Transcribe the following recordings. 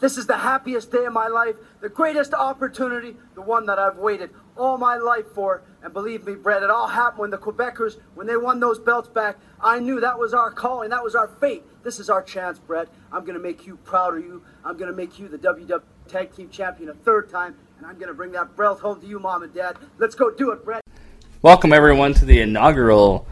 This is the happiest day of my life, the greatest opportunity, the one that I've waited all my life for. And believe me, Bret, it all happened when the Quebecers, when they won those belts back. I knew that was our calling, that was our fate. This is our chance, Bret. I'm going to make you proud of you. I'm going to make you the WW Tag Team Champion a third time, and I'm going to bring that belt home to you, Mom and Dad. Let's go do it, Bret. Welcome, everyone, to the inaugural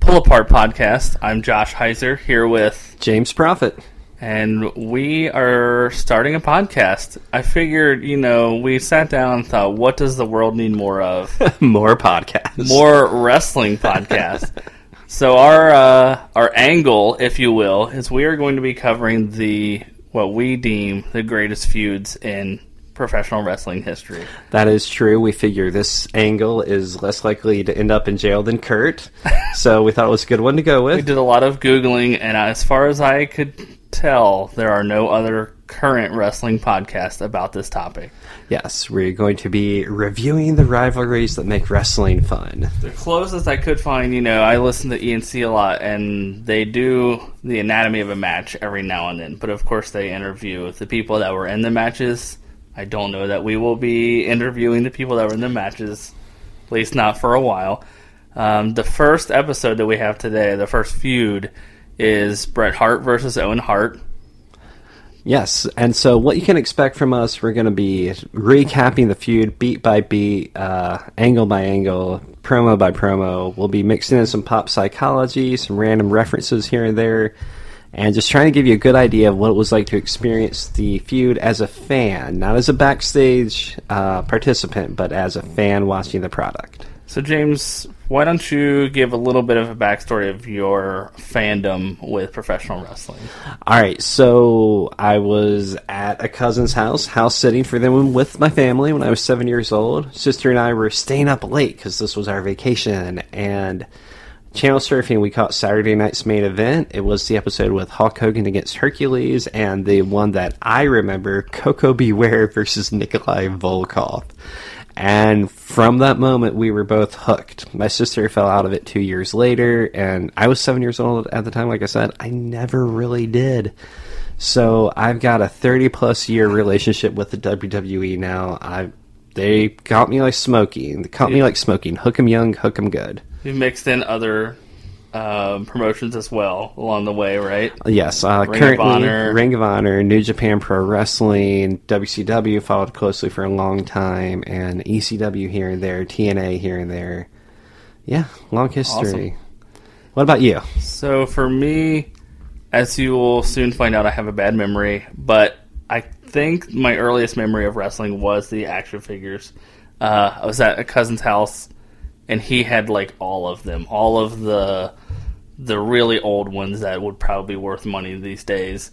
Pull Apart podcast. I'm Josh Heizer here with James Proffitt. And we are starting a podcast. I figured, you know, we sat down and thought, what does the world need more of? More podcasts. more wrestling podcasts. so our uh, our angle, if you will, is we are going to be covering the what we deem the greatest feuds in professional wrestling history. That is true. We figure this angle is less likely to end up in jail than Kurt. so we thought it was a good one to go with. We did a lot of googling, and as far as I could tell, there are no other current wrestling podcasts about this topic. Yes, we're going to be reviewing the rivalries that make wrestling fun. The closest I could find, you know, I listen to ENC a lot, and they do the anatomy of a match every now and then. But of course, they interview the people that were in the matches. I don't know that we will be interviewing the people that were in the matches, at least not for a while. Um, the first episode that we have today, the first feud, is Bret Hart versus Owen Hart. Yes, and so what you can expect from us, we're going to be recapping the feud beat by beat, uh, angle by angle, promo by promo. We'll be mixing in some pop psychology, some random references here and there, and just trying to give you a good idea of what it was like to experience the feud as a fan, not as a backstage uh, participant, but as a fan watching the product. So, James, why don't you give a little bit of a backstory of your fandom with professional wrestling? All right, so I was at a cousin's house, house sitting for them with my family when I was seven years old. Sister and I were staying up late because this was our vacation, and channel surfing. We caught Saturday night's main event. It was the episode with Hulk Hogan against Hercules, and the one that I remember, Koko B. Ware versus Nikolai Volkov. And from that moment, we were both hooked. My sister fell out of it two years later, and I was seven years old at the time. Like I said, I never really did. So I've got a 30 plus year relationship with the WWE now. I they caught me like smoking. They caught me like smoking. Hook 'em young, hook 'em good. You've mixed in other um, promotions as well along the way, right? Yes, uh, Ring of currently Honor. Ring of Honor, New Japan Pro Wrestling, WCW followed closely for a long time, and ECW here and there, TNA here and there. Yeah, long history. What about you? So for me, as you will soon find out, I have a bad memory, but I think my earliest memory of wrestling was the action figures. Uh, I was at a cousin's house, and he had like all of them, all of the the really old ones that would probably be worth money these days.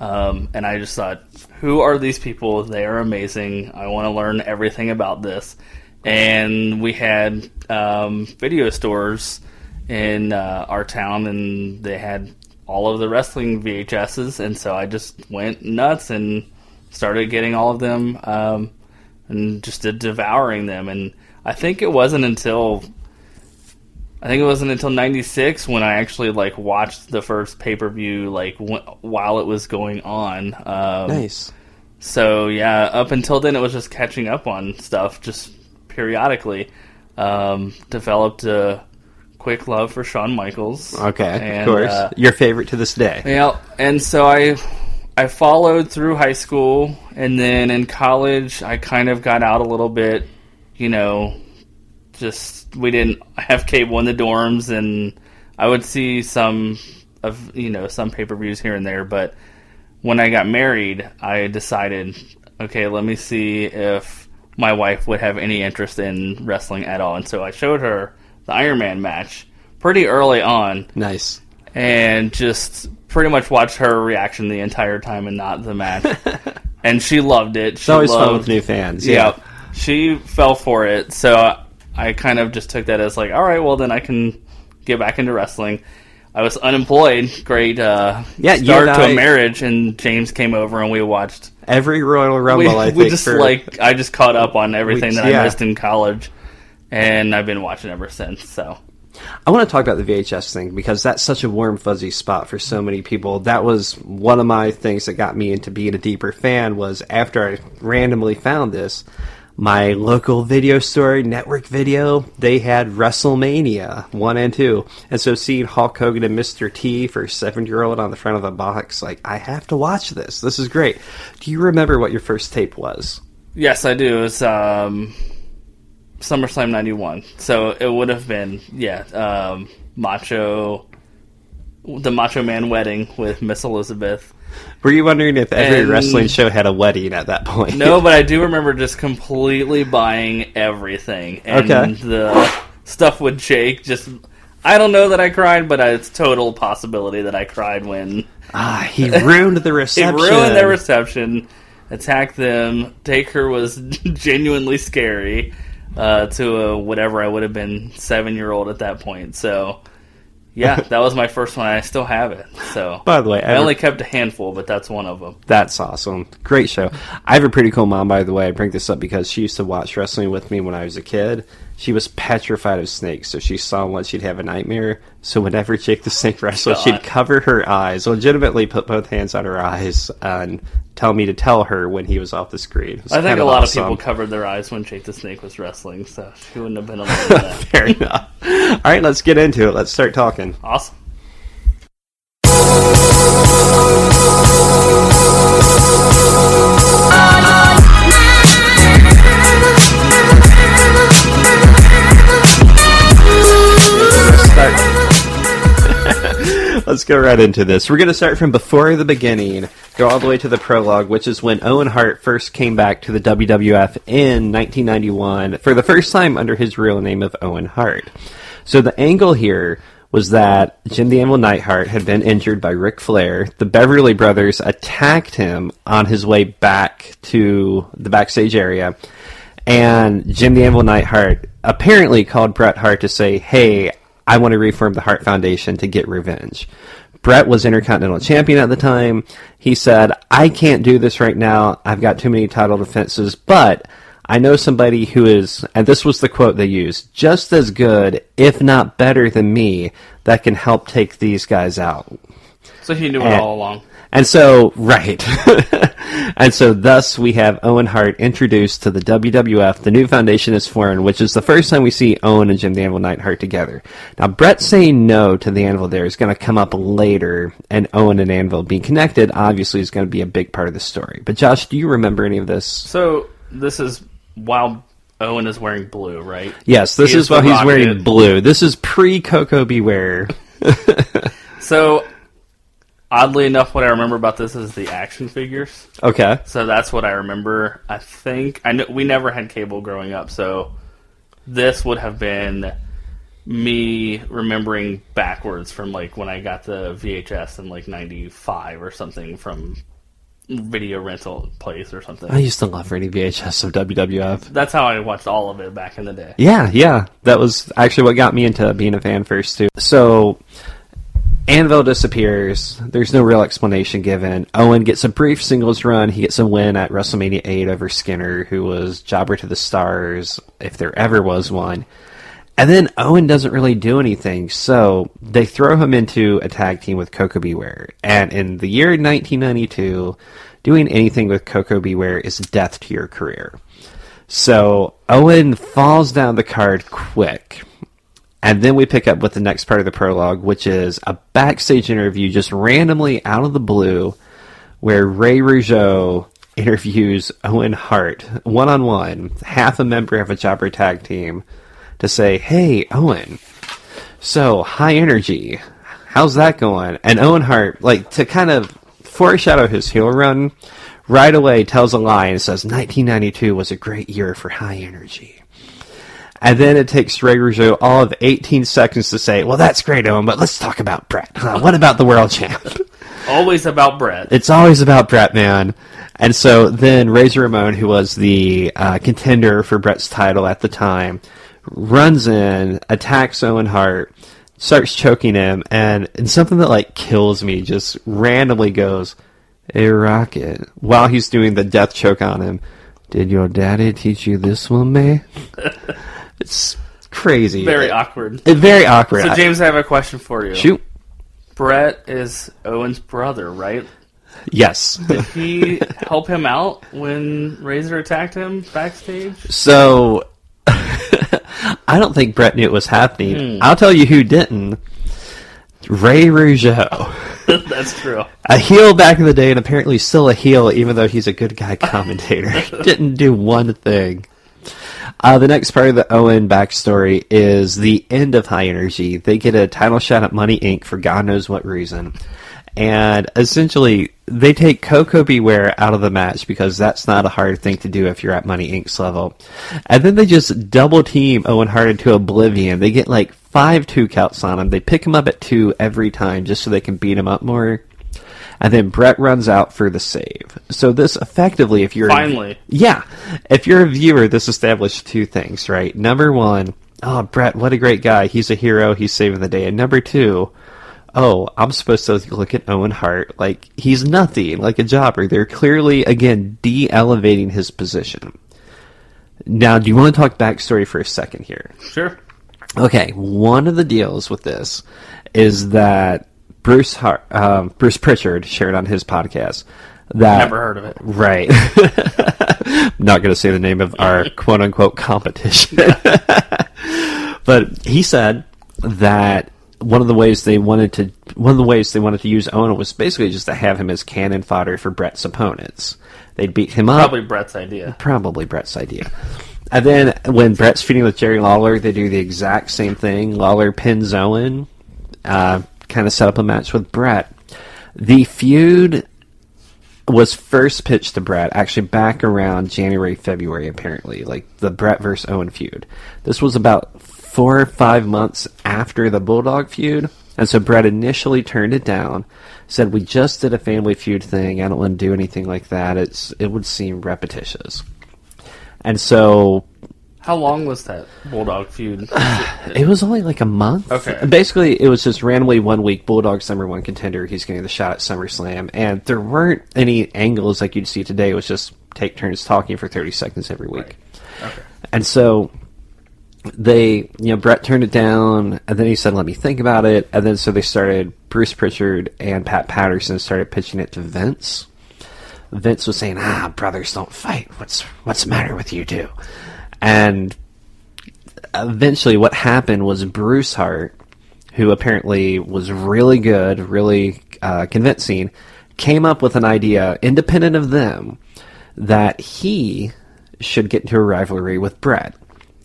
Um, and I just thought, who are these people? They are amazing. I want to learn everything about this. And we had um, video stores in uh, our town, and they had all of the wrestling VHSs. And so I just went nuts and started getting all of them um, and just devouring them. And I think it wasn't until I think it wasn't until '96 when I actually like watched the first pay per view like w- while it was going on. Um, Nice. So yeah, up until then it was just catching up on stuff just periodically. Um, developed a quick love for Shawn Michaels. Okay, And, of course. uh, Your favorite to this day. yeah, and so I I followed through high school, and then in college I kind of got out a little bit. You know, just we didn't have cable in the dorms, and I would see some of you know some pay per views here and there. But when I got married, I decided, okay, let me see if my wife would have any interest in wrestling at all, and so I showed her the Iron Man match pretty early on Nice. and just pretty much watched her reaction the entire time and not the match. and she loved it. She It's always loved, fun with new fans. Yeah. Yeah. She fell for it. So I kind of just took that as like, all right, well then I can get back into wrestling. I was unemployed. Great uh, Yeah, start to I- a marriage, and James came over and we watched. Every Royal Rumble, We, I we just for, like I just caught up on everything We- that I yeah. missed in college, and I've been watching ever since. So I want to talk about the VHS thing because that's such a warm, fuzzy spot for so many people. That was one of my things that got me into being a deeper fan. Was after I randomly found this, my local video store, Network Video, they had WrestleMania one and two, and so seeing Hulk Hogan and Mr. T for a seven-year-old on the front of the box, like I have to watch this. This is great. Do you remember what your first tape was? Yes, I do. It's um, SummerSlam '91, so it would have been yeah, um, Macho, the Macho Man wedding with Miss Elizabeth. Were you wondering if every And- wrestling show had a wedding at that point? No, but I do remember just completely buying everything and Okay. the stuff with Jake. Just I don't know that I cried, but it's total possibility that I cried when ah, he ruined the reception. he ruined their reception. Attack them. Taker was genuinely scary uh, to a, whatever I would have been seven year old at that point. So, yeah, that was my first one. I still have it. So, By the way, I ever- only kept a handful, but that's one of them. That's awesome. Great show. I have a pretty cool mom, by the way. I bring this up because she used to watch wrestling with me when I was a kid. She was petrified of snakes, so she saw one, she'd have a nightmare. So whenever Jake the Snake wrestled, God. she'd cover her eyes, legitimately put both hands on her eyes, and tell me to tell her when he was off the screen. I think a lot awesome. of people covered their eyes when Jake the Snake was wrestling, so she wouldn't have been alone. Fair enough. All right, let's get into it. Let's start talking. Awesome. Let's go right into this. We're going to start from before the beginning, go all the way to the prologue, which is when Owen Hart first came back to the WWF in 1991 for the first time under his real name of Owen Hart. So the angle here was that Jim the Anvil Neidhart had been injured by Ric Flair. The Beverly Brothers attacked him on his way back to the backstage area. And Jim the Anvil Neidhart apparently called Bret Hart to say, hey, I want to reform the Hart Foundation to get revenge. Bret was Intercontinental Champion at the time. He said, I can't do this right now. I've got too many title defenses, but I know somebody who is, and this was the quote they used, just as good, if not better than me, that can help take these guys out. So he knew it Eh. all along. And so, right. and so, thus, we have Owen Hart introduced to the WWF. The new foundation is formed, which is the first time we see Owen and Jim the Anvil hart together. Now, Bret saying no to the Anvil there is going to come up later, and Owen and Anvil being connected obviously is going to be a big part of the story. But, Josh, do you remember any of this? So this is while Owen is wearing blue, right? Yes, this He is while he's wearing blue. This is pre Koko B. Ware. So, oddly enough, what I remember about this is the action figures. Okay. So that's what I remember. I think I know we never had cable growing up, so this would have been me remembering backwards from like when I got the VHS in like '95 or something from video rental place or something. I used to love reading VHS of WWF. That's how I watched all of it back in the day. Yeah, yeah. That was actually what got me into being a fan first too. So Anvil disappears. There's no real explanation given. Owen gets a brief singles run. He gets a win at WrestleMania 8 over Skinner, who was jobber to the stars, if there ever was one. And then Owen doesn't really do anything, so they throw him into a tag team with Koko B. Ware. And in the year 1992, doing anything with Koko B. Ware is death to your career. So Owen falls down the card quick. And then we pick up with the next part of the prologue, which is a backstage interview just randomly out of the blue where Ray Rougeau interviews Owen Hart one on one, half a member of a jobber tag team, to say, Hey, Owen, so high energy, how's that going? And Owen Hart, like, to kind of foreshadow his heel run, right away tells a lie and says, 1992 was a great year for high energy. And then it takes Ray Rougeau all of 18 seconds to say, well, that's great, Owen, but let's talk about Bret. Huh, what about the world champ? Always about Bret. It's always about Bret, man. And so then Razor Ramon, who was the uh, contender for Bret's title at the time, runs in, attacks Owen Hart, starts choking him, and, and something that like kills me just randomly goes, a Rocket!" While he's doing the death choke on him. Did your daddy teach you this one, man? it's crazy. Very awkward. Very awkward. So, James, I have a question for you. shoot. Bret is Owen's brother, right? Yes. Did he help him out when Razor attacked him backstage? So I don't think Bret knew it was happening. Hmm. I'll tell you who didn't. Ray Rougeau. That's true. A heel back in the day and apparently still a heel even though he's a good guy commentator. didn't do one thing. Uh, the next part of the Owen backstory is the end of High Energy. They get a title shot at Money Inc. for God knows what reason. And essentially, they take Koko B. Ware out of the match because that's not a hard thing to do if you're at Money Inc.'s level. And then they just double team Owen Hart into oblivion. They get like five two counts on him. They pick him up at two every time just so they can beat him up more. And then Bret runs out for the save. So this effectively, if you're Finally. yeah, if you're a viewer, this established two things, right? Number one, oh Bret, what a great guy. He's a hero. He's saving the day. And number two, oh, I'm supposed to look at Owen Hart like he's nothing, like a jobber. They're clearly again de-elevating his position. Now, do you want to talk backstory for a second here? Sure. Okay, one of the deals with this is that Bruce Hart, um, Bruce Pritchard shared on his podcast that Never heard of it. Right. Not going to say the name of our quote unquote competition. but he said that one of the ways they wanted to one of the ways they wanted to use Owen was basically just to have him as cannon fodder for Bret's opponents. They'd beat him up. Probably Bret's idea. Probably Bret's idea. And then when Bret's feuding with Jerry Lawler, they do the exact same thing. Lawler pins Owen, uh, kind of set up a match with Bret. The feud was first pitched to Bret actually back around January, February, apparently, like the Bret versus Owen feud. This was about four or five months after the Bulldog feud, and so Bret initially turned it down. Said we just did a family feud thing. I don't want to do anything like that. It's it would seem repetitious. And so How long was that Bulldog feud? it was only like a month. Okay. Basically, it was just randomly one week Bulldog's number one contender. He's getting the shot at SummerSlam, and there weren't any angles like you'd see today. It was just take turns talking for thirty seconds every week. Okay. And so they, you know, Bret turned it down, and then he said, "Let me think about it." And then so they started. Bruce Pritchard and Pat Patterson started pitching it to Vince. Vince was saying, "Ah, brothers don't fight. What's what's the matter with you two?" And eventually, what happened was Bruce Hart, who apparently was really good, really uh, convincing, came up with an idea, independent of them, that he should get into a rivalry with Bret.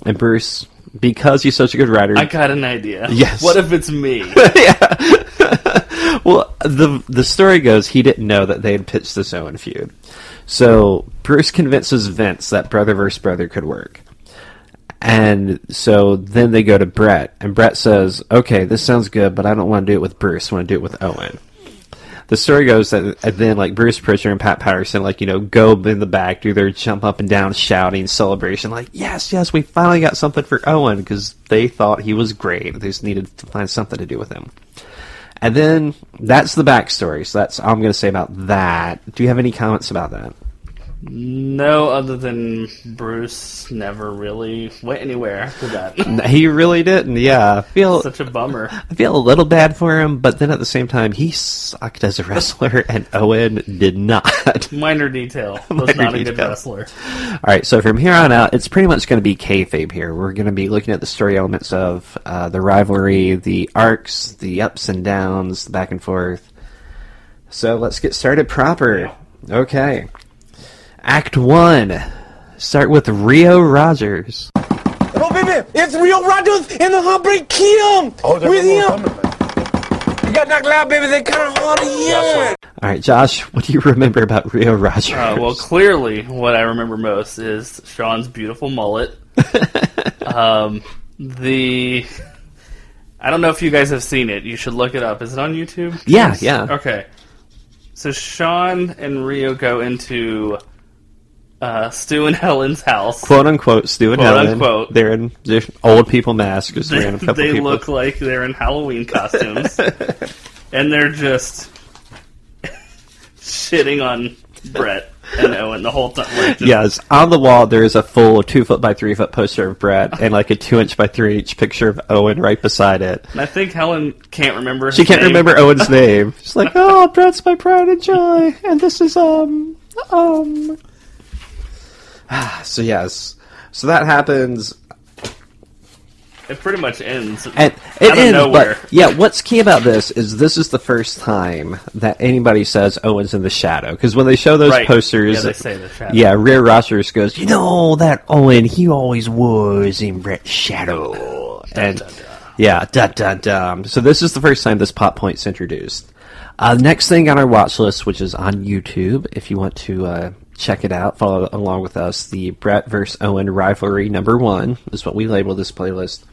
And Bruce, because he's such a good writer, I got an idea. Yes. What if it's me? yeah. well, the the story goes he didn't know that they had pitched this Owen feud. So Bruce convinces Vince that brother versus brother could work. And so then they go to Bret, and Bret says, "Okay, this sounds good, but I don't want to do it with Bruce. I want to do it with Owen." The story goes that then like Bruce Pritchard and Pat Patterson like you know go in the back, do their jump up and down, shouting celebration, like yes, yes, we finally got something for Owen because they thought he was great. They just needed to find something to do with him. And then that's the backstory. So that's all I'm going to say about that. Do you have any comments about that? No, other than Bruce never really went anywhere to that. He really didn't. Yeah, I feel Such a bummer. I feel a little bad for him, but then at the same time, he sucked as a wrestler, and Owen did not. Minor detail. Was Minor not a good wrestler. All right, so from here on out, it's pretty much going to be kayfabe here. We're going to be looking at the story elements of uh, the rivalry, the arcs, the ups and downs, the back and forth. So let's get started proper. Okay. Act one. Start with Rio Rogers. Oh, baby, it's Rio Rogers and the Heartbreak Kid. Oh, they're with him. coming. You got knocked out, baby. They kind of hard to hear. All right, Josh, what do you remember about Rio Rogers? Uh, well, clearly, what I remember most is Shawn's beautiful mullet. um, the I don't know if you guys have seen it. You should look it up. Is it on YouTube? Yeah, yeah. Okay. So Shawn and Rio go into uh, Stu and Helen's house. quote unquote Stu and Helen. Quote, Helen. unquote. They're in they're old people masks. Just They, random couple they people. look like they're in Halloween costumes, and they're just shitting on Bret. and Owen the whole time. Like, just- Yes, on the wall there is a full two foot by three foot poster of Bret and like a two inch by three inch picture of Owen right beside it. And I think Helen can't remember. She can't name. remember Owen's name. She's like, "Oh, Bret's my pride and joy, and this is um um." So yes, so that happens, It pretty much ends. and it ends. But yeah, what's key about this is this is the first time that anybody says Owen's in the shadow because when they show those Right. posters, Yeah, they say the shadow. Yeah, Rio Rogers goes, you know that Owen, he always was in Bret's shadow. and dun, dun. yeah, dun dun dun. So this is the first time this pop point's introduced. Uh, next thing on our watch list, which is on YouTube, if you want to uh, check it out, follow along with us, the Bret versus Owen rivalry number one is what we label this playlist.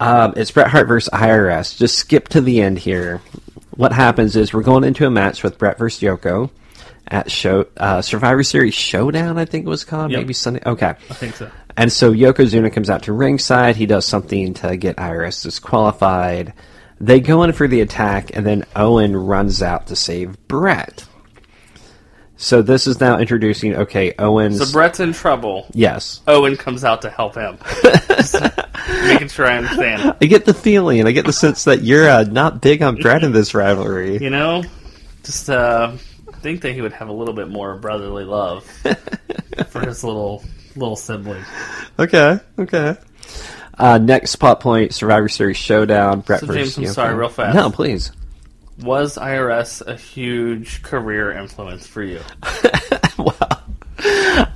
Um, it's Bret Hart versus IRS. Just skip to the end here. What happens is we're going into a match with Bret versus Yoko at show uh, Survivor Series Showdown. I think it was called. Yep. Maybe Sunday. Okay. I think so. And so Yokozuna comes out to ringside. He does something to get IRS disqualified. They go in for the attack, and then Owen runs out to save Bret. So this is now introducing. Okay, Owens. So Bret's in trouble. yes, Owen comes out to help him. Making sure I understand. I get the feeling. I get the sense that you're uh, not big on Bret in this rivalry. You know, just uh, think that he would have a little bit more brotherly love for his little little sibling. Okay, okay. Uh, next plot point: Survivor Series Showdown. Bret So, versus James, I'm sorry, real fast. No, please. Was IRS a huge career influence for you?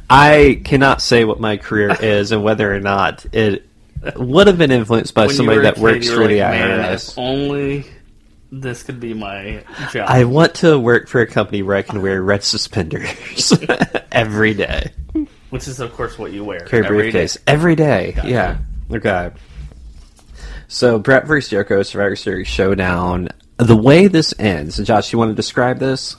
I cannot say what my career is and whether or not it would have been influenced by When somebody that kid, works for the like, Man, IRS. if only this could be my job. I want to work for a company where I can wear red suspenders every day. Which is, of course, what you wear. Carry every briefcase day. every day. Gotcha. Yeah. Okay. So Bret versus Yoko Survivor Series Showdown. The way this ends, Josh, you want to describe this?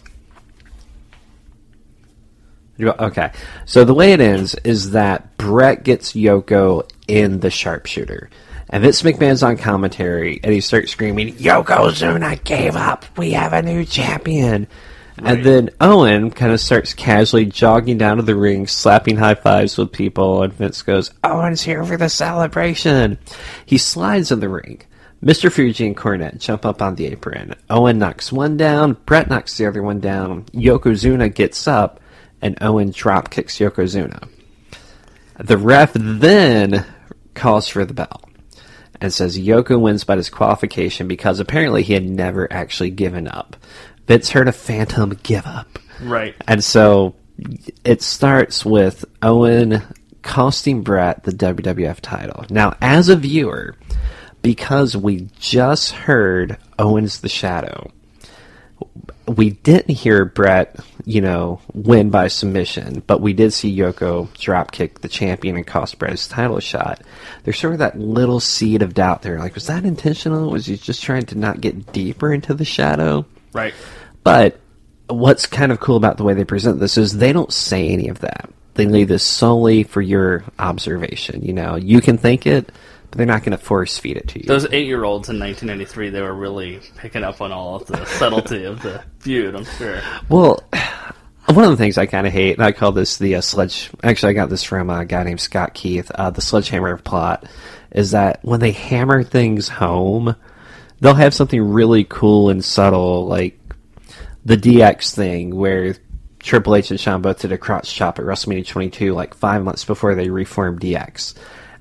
Okay. So the way it ends is that Bret gets Yoko in the sharpshooter. And Vince McMahon's on commentary, and he starts screaming, Yokozuna gave up! We have a new champion! Right. And then Owen kind of starts casually jogging down to the ring, slapping high fives with people, and Vince goes, Owen's here for the celebration! He slides in the ring. Mr. Fuji and Cornette jump up on the apron. Owen knocks one down, Bret knocks the other one down, Yokozuna gets up, and Owen drop kicks Yokozuna. The ref then calls for the bell and says Yoko wins by disqualification because apparently he had never actually given up. Vince heard a phantom give up. Right. And so it starts with Owen costing Bret the WWF title. Now, as a viewer, because we just heard Owens the Shadow, we didn't hear Bret, you know, win by submission, but we did see Yoko drop kick the champion and cost Bret his title shot. There's sort of that little seed of doubt there. Like, was that intentional? Was he just trying to not get deeper into the shadow? Right. But what's kind of cool about the way they present this is they don't say any of that. They leave this solely for your observation. You know, you can think it, but they're not going to force feed it to you. Those eight year olds in 1993, they were really picking up on all of the subtlety of the feud, I'm sure. Well, one of the things I kind of hate, and I call this the uh, sledge. Actually, I got this from a guy named Scott Keith. Uh, the sledgehammer of plot is that when they hammer things home, they'll have something really cool and subtle, like the DX thing, where Triple H and Shawn both did a crotch chop at WrestleMania 22, like five months before they reformed DX,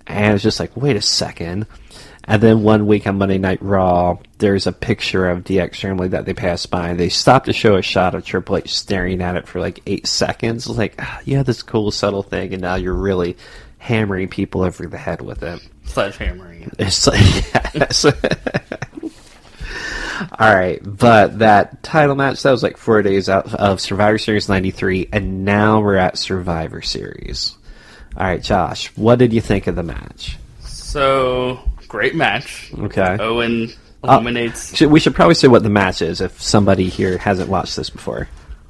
and it's just like, wait a second. And then one week on Monday Night Raw, there's a picture of DX family that they passed by, and they stopped to show a shot of Triple H staring at it for like eight seconds. It's like, ah, you had this cool, subtle thing, and now you're really hammering people over the head with it. Sledgehammering. It's like, yes. All right, but that title match that was like four days out of Survivor Series '93, and now we're at Survivor Series. All right, Josh, what did you think of the match? So, great match. Okay. Owen Uh, eliminates. Should- We should probably say what the match is if somebody here hasn't watched this before.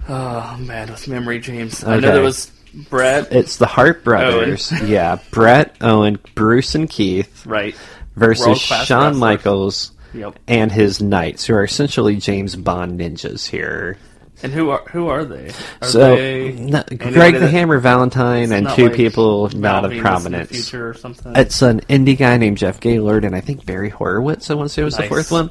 Oh, man, with memory, James. I know there was Bret. It's the Hart brothers. Yeah, Bret, Owen, Bruce, and Keith right. versus Shawn. Michaels Yep. and his knights, who are essentially James Bond ninjas here. And who are who are they? Are So, they Greg the that- Hammer Valentine and two like people not of Venus in the prominence. or something. It's an indie guy named Jeff Gaylord, and I think Barry Horowitz. I want to say was the fourth one.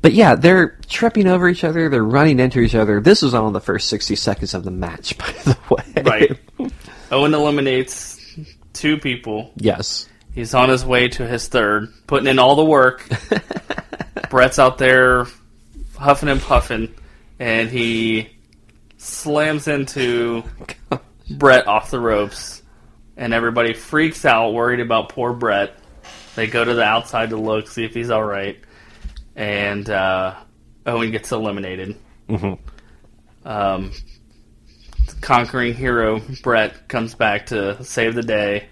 But yeah, they're tripping over each other. They're running into each other. This was all in the first sixty seconds of the match, by the way. right. Owen eliminates two people. Yes. He's on his way to his third, putting in all the work. Bret's out there huffing and puffing, and he slams into Bret off the ropes, and everybody freaks out, worried about poor Bret. They go to the outside to look, see if he's all right, and uh, Owen gets eliminated. Um, conquering hero Bret comes back to save the day,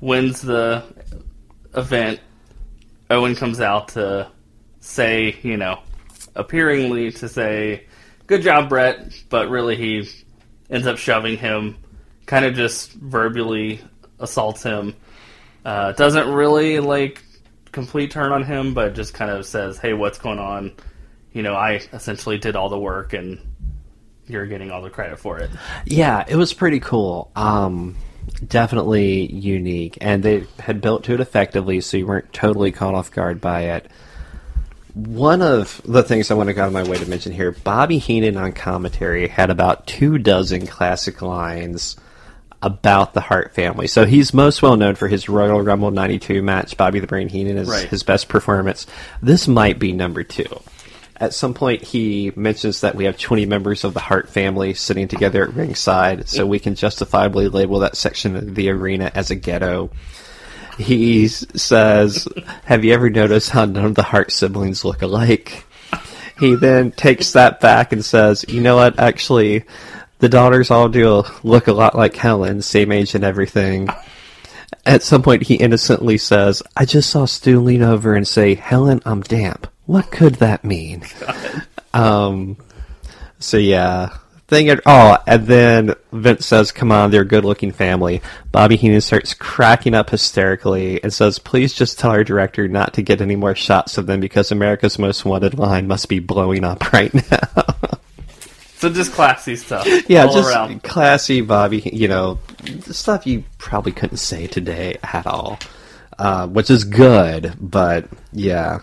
wins the event. Owen comes out to say, you know, appearingly to say, "Good job, Bret," but really he ends up shoving him, kind of just verbally assaults him. Uh, doesn't really like complete turn on him, but just kind of says, "Hey, what's going on?" You know, I essentially did all the work, and you're getting all the credit for it. Yeah, it was pretty cool. Um, definitely unique, and they had built to it effectively, so you weren't totally caught off guard by it. One of the things I want to go out of my way to mention here, Bobby Heenan on commentary had about two dozen classic lines about the Hart family. So he's most well known for his Royal Rumble '92 match. Bobby the Brain Heenan is Right. his best performance. This might be number two. At some point, he mentions that we have 20 members of the Hart family sitting together at ringside, so we can justifiably label that section of the arena as a ghetto. He says, Have you ever noticed how none of the Hart siblings look alike? He then takes that back and says, You know what? Actually, the daughters all do look a lot like Helen, same age and everything. At some point, he innocently says, I just saw Stu lean over and say, Helen, I'm damp. What could that mean? Um, so yeah. Thing At, oh, and then Vince says, "Come on, they're a good-looking family." Bobby Heenan starts cracking up hysterically and says, "Please just tell our director not to get any more shots of them because America's Most Wanted line must be blowing up right now." So just classy stuff. yeah, all just around. classy Bobby. You know, stuff you probably couldn't say today at all, uh, which is good. But yeah,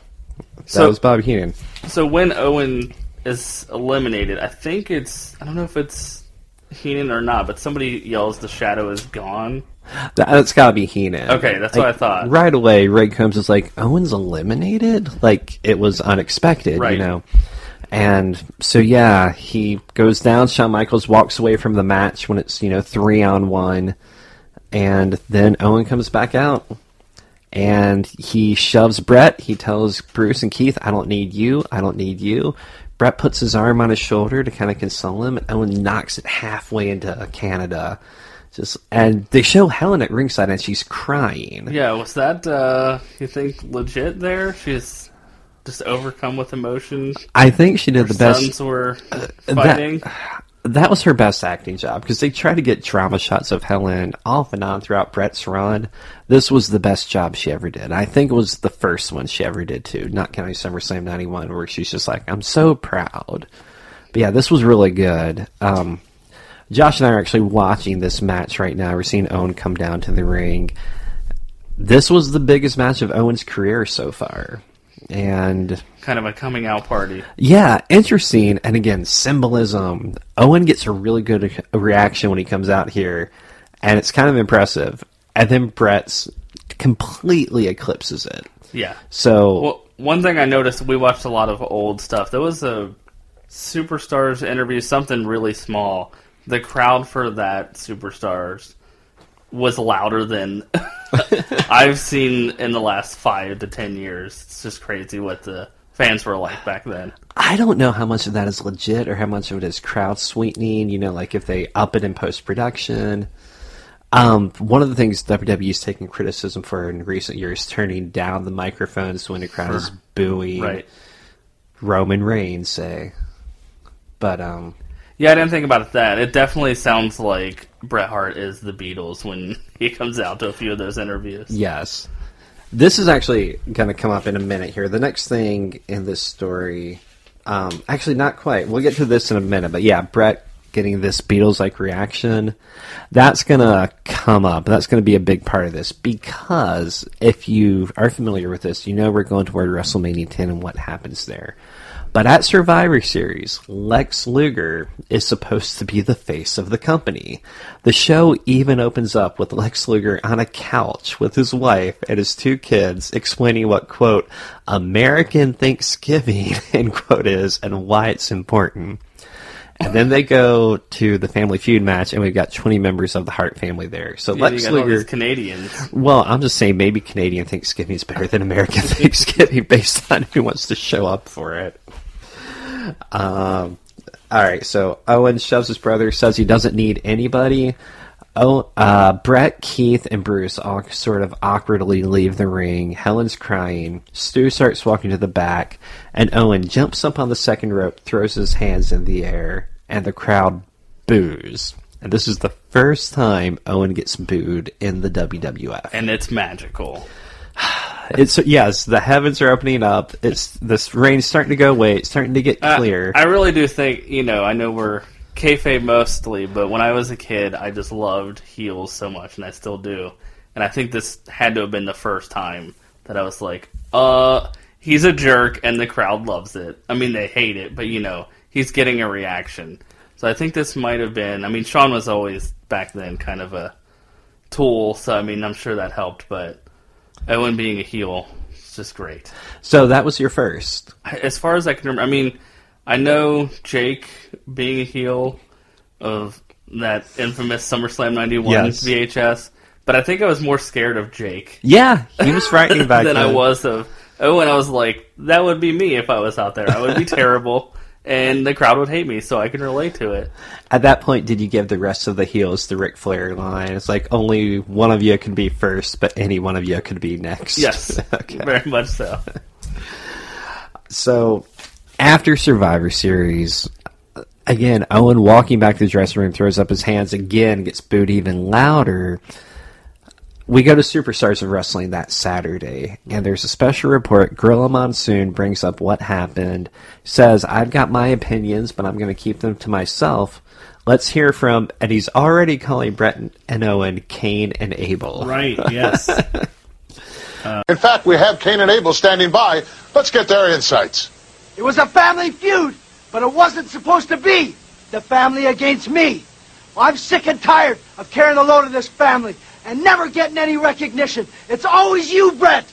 that So- was Bobby Heenan. So when Owen is eliminated, I think it's I don't know if it's Heenan or not, but somebody yells the shadow is gone. That, that's got to be Heenan. Okay, that's what I thought. Right away, Ray Combs is like, Owen's eliminated? Like, it was unexpected, Right. you know? And so, yeah, he goes down. Shawn Michaels walks away from the match when it's, you know, three on one. And then Owen comes back out. And he shoves Bret. He tells Bruce and Keith, I don't need you. I don't need you. Bret puts his arm on his shoulder to kind of console him, and Owen knocks it halfway into Canada. Just and they show Helen at ringside, and she's crying. Yeah, was that uh you think legit there? She's just overcome with emotion. I think she did Her the best. sons were that- fighting. That was her best acting job because they try to get drama shots of Helen off and on throughout Bret's run. This was the best job she ever did. I think it was the first one she ever did too, not counting SummerSlam '91, where she's just like, "I'm so proud." But yeah, this was really good. Um, Josh and I are actually watching this match right now. We're seeing Owen come down to the ring. This was the biggest match of Owen's career so far, and kind of a coming out party. yeah, interesting. And again, symbolism. Owen gets a really good reaction when he comes out here, and it's kind of impressive. And then Bret's completely eclipses it. Yeah. So Well, one thing I noticed, we watched a lot of old stuff. There was a Superstars interview, something really small. The crowd for that Superstars was louder than I've seen in the last five to ten years. It's just crazy what the fans were like back then. I don't know how much of that is legit or how much of it is crowd sweetening. You know, like if they up it in post production. Um, one of the things WWE's taking criticism for in recent years, turning down the microphones when the crowd is booing Right. Roman Reigns, say. But um, Yeah, I didn't think about that. It definitely sounds like Bret Hart is the Beatles when he comes out to a few of those interviews. Yes. This is actually going to come up in a minute here. The next thing in this story, Um, actually, not quite. We'll get to this in a minute, but yeah, Bret getting this Beatles like reaction, that's gonna come up. That's gonna be a big part of this because if you are familiar with this, you know we're going toward WrestleMania 10 and what happens there. But at Survivor Series, Lex Luger is supposed to be the face of the company. The show even opens up with Lex Luger on a couch with his wife and his two kids explaining what, quote, American Thanksgiving, end quote, is and why it's important. And then they go to the Family Feud match, and we've got 20 members of the Hart family there. So Yeah, Lex Luger. Canadians. Well, I'm just saying maybe Canadian Thanksgiving is better than American Thanksgiving based on who wants to show up for it. Um, all right, so Owen shoves his brother, says he doesn't need anybody. Oh, uh, Bret, Keith, and Bruce all sort of awkwardly leave the ring. Helen's crying. Stu starts walking to the back, and Owen jumps up on the second rope, throws his hands in the air, and the crowd boos. And this is the first time Owen gets booed in the WWF. And it's magical. It's yes, the heavens are opening up. It's this rain's starting to go away. It's starting to get Uh, clear. I really do think, you know, I know we're kayfabe mostly, but when I was a kid, I just loved heels so much, and I still do. And I think this had to have been the first time that I was like, uh, he's a jerk, and the crowd loves it. I mean, they hate it, but, you know, he's getting a reaction. So I think this might have been, I mean, Shawn was always back then kind of a tool, so I mean, I'm sure that helped, but Owen being a heel, it's just great so that was your first. as far as I can remember, I mean, I know Jake being a heel of that infamous SummerSlam '91 Yes. VHS, but I think I was more scared of Jake Yeah, he was frightening back than then. I was of Owen. I was like, that would be me if I was out there. I would be terrible, and the crowd would hate me, so I can relate to it. At that point, did you give the rest of the heels the Ric Flair line? It's like only one of you can be first, but any one of you could be next. Yes, okay. very much so. So after Survivor Series, again, Owen walking back to the dressing room throws up his hands again, gets booed even louder. We go to Superstars of Wrestling that Saturday, and there's a special report. Gorilla Monsoon brings up what happened, says, I've got my opinions, but I'm going to keep them to myself. Let's hear from, and he's already calling Bret and Owen Cain and Abel. Right? Yes. In fact, we have Cain and Abel standing by. Let's get their insights. It was a family feud, but it wasn't supposed to be. The family against me. I'm sick and tired of carrying the load of this family and never getting any recognition. It's always you, Bret.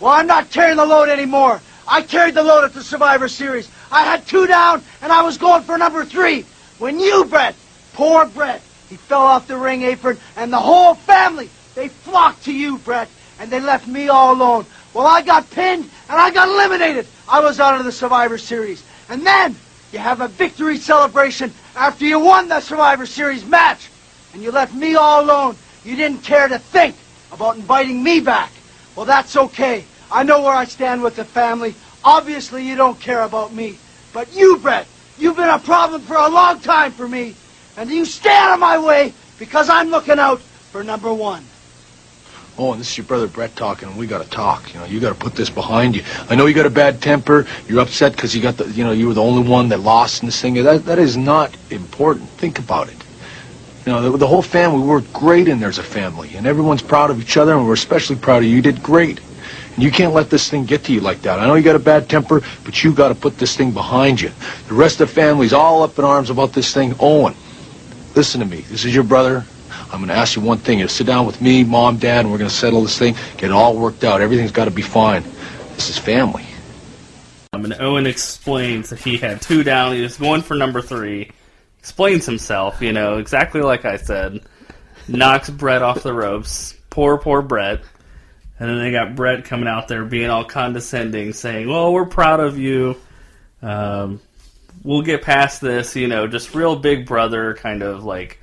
Well, I'm not carrying the load anymore. I carried the load at the Survivor Series. I had two down, and I was going for number three. When you, Bret, poor Bret, he fell off the ring apron, and the whole family, they flocked to you, Bret, and they left me all alone. Well, I got pinned, and I got eliminated. I was out of the Survivor Series. And then, you have a victory celebration after you won the Survivor Series match, and you left me all alone. You didn't care to think about inviting me back. Well, that's okay. I know where I stand with the family. Obviously, you don't care about me. But you, Bret, you've been a problem for a long time for me. And you stay out of my way because I'm looking out for number one. Oh, and this is your brother Bret talking, and we got to talk. You know, you got to put this behind you. I know you got a bad temper. You're upset because you got the, you know, you were the only one that lost in this thing. That that is not important. Think about it. You know, the, the whole family we worked great in there as a family, and everyone's proud of each other, and we're especially proud of you. You did great. And you can't let this thing get to you like that. I know you got a bad temper, but you got to put this thing behind you. The rest of the family's all up in arms about this thing. Owen, listen to me. This is your brother. I'm going to ask you one thing. You sit down with me, mom, dad, and we're going to settle this thing, get it all worked out. Everything's got to be fine. This is family. Um, and Owen explains that he had two down. He was going for number three. Explains himself, you know, exactly like I said. Knocks Bret off the ropes. Poor, poor Bret. And then they got Bret coming out there being all condescending, saying, Well, we're proud of you. Um, we'll get past this, you know, just real big brother, kind of like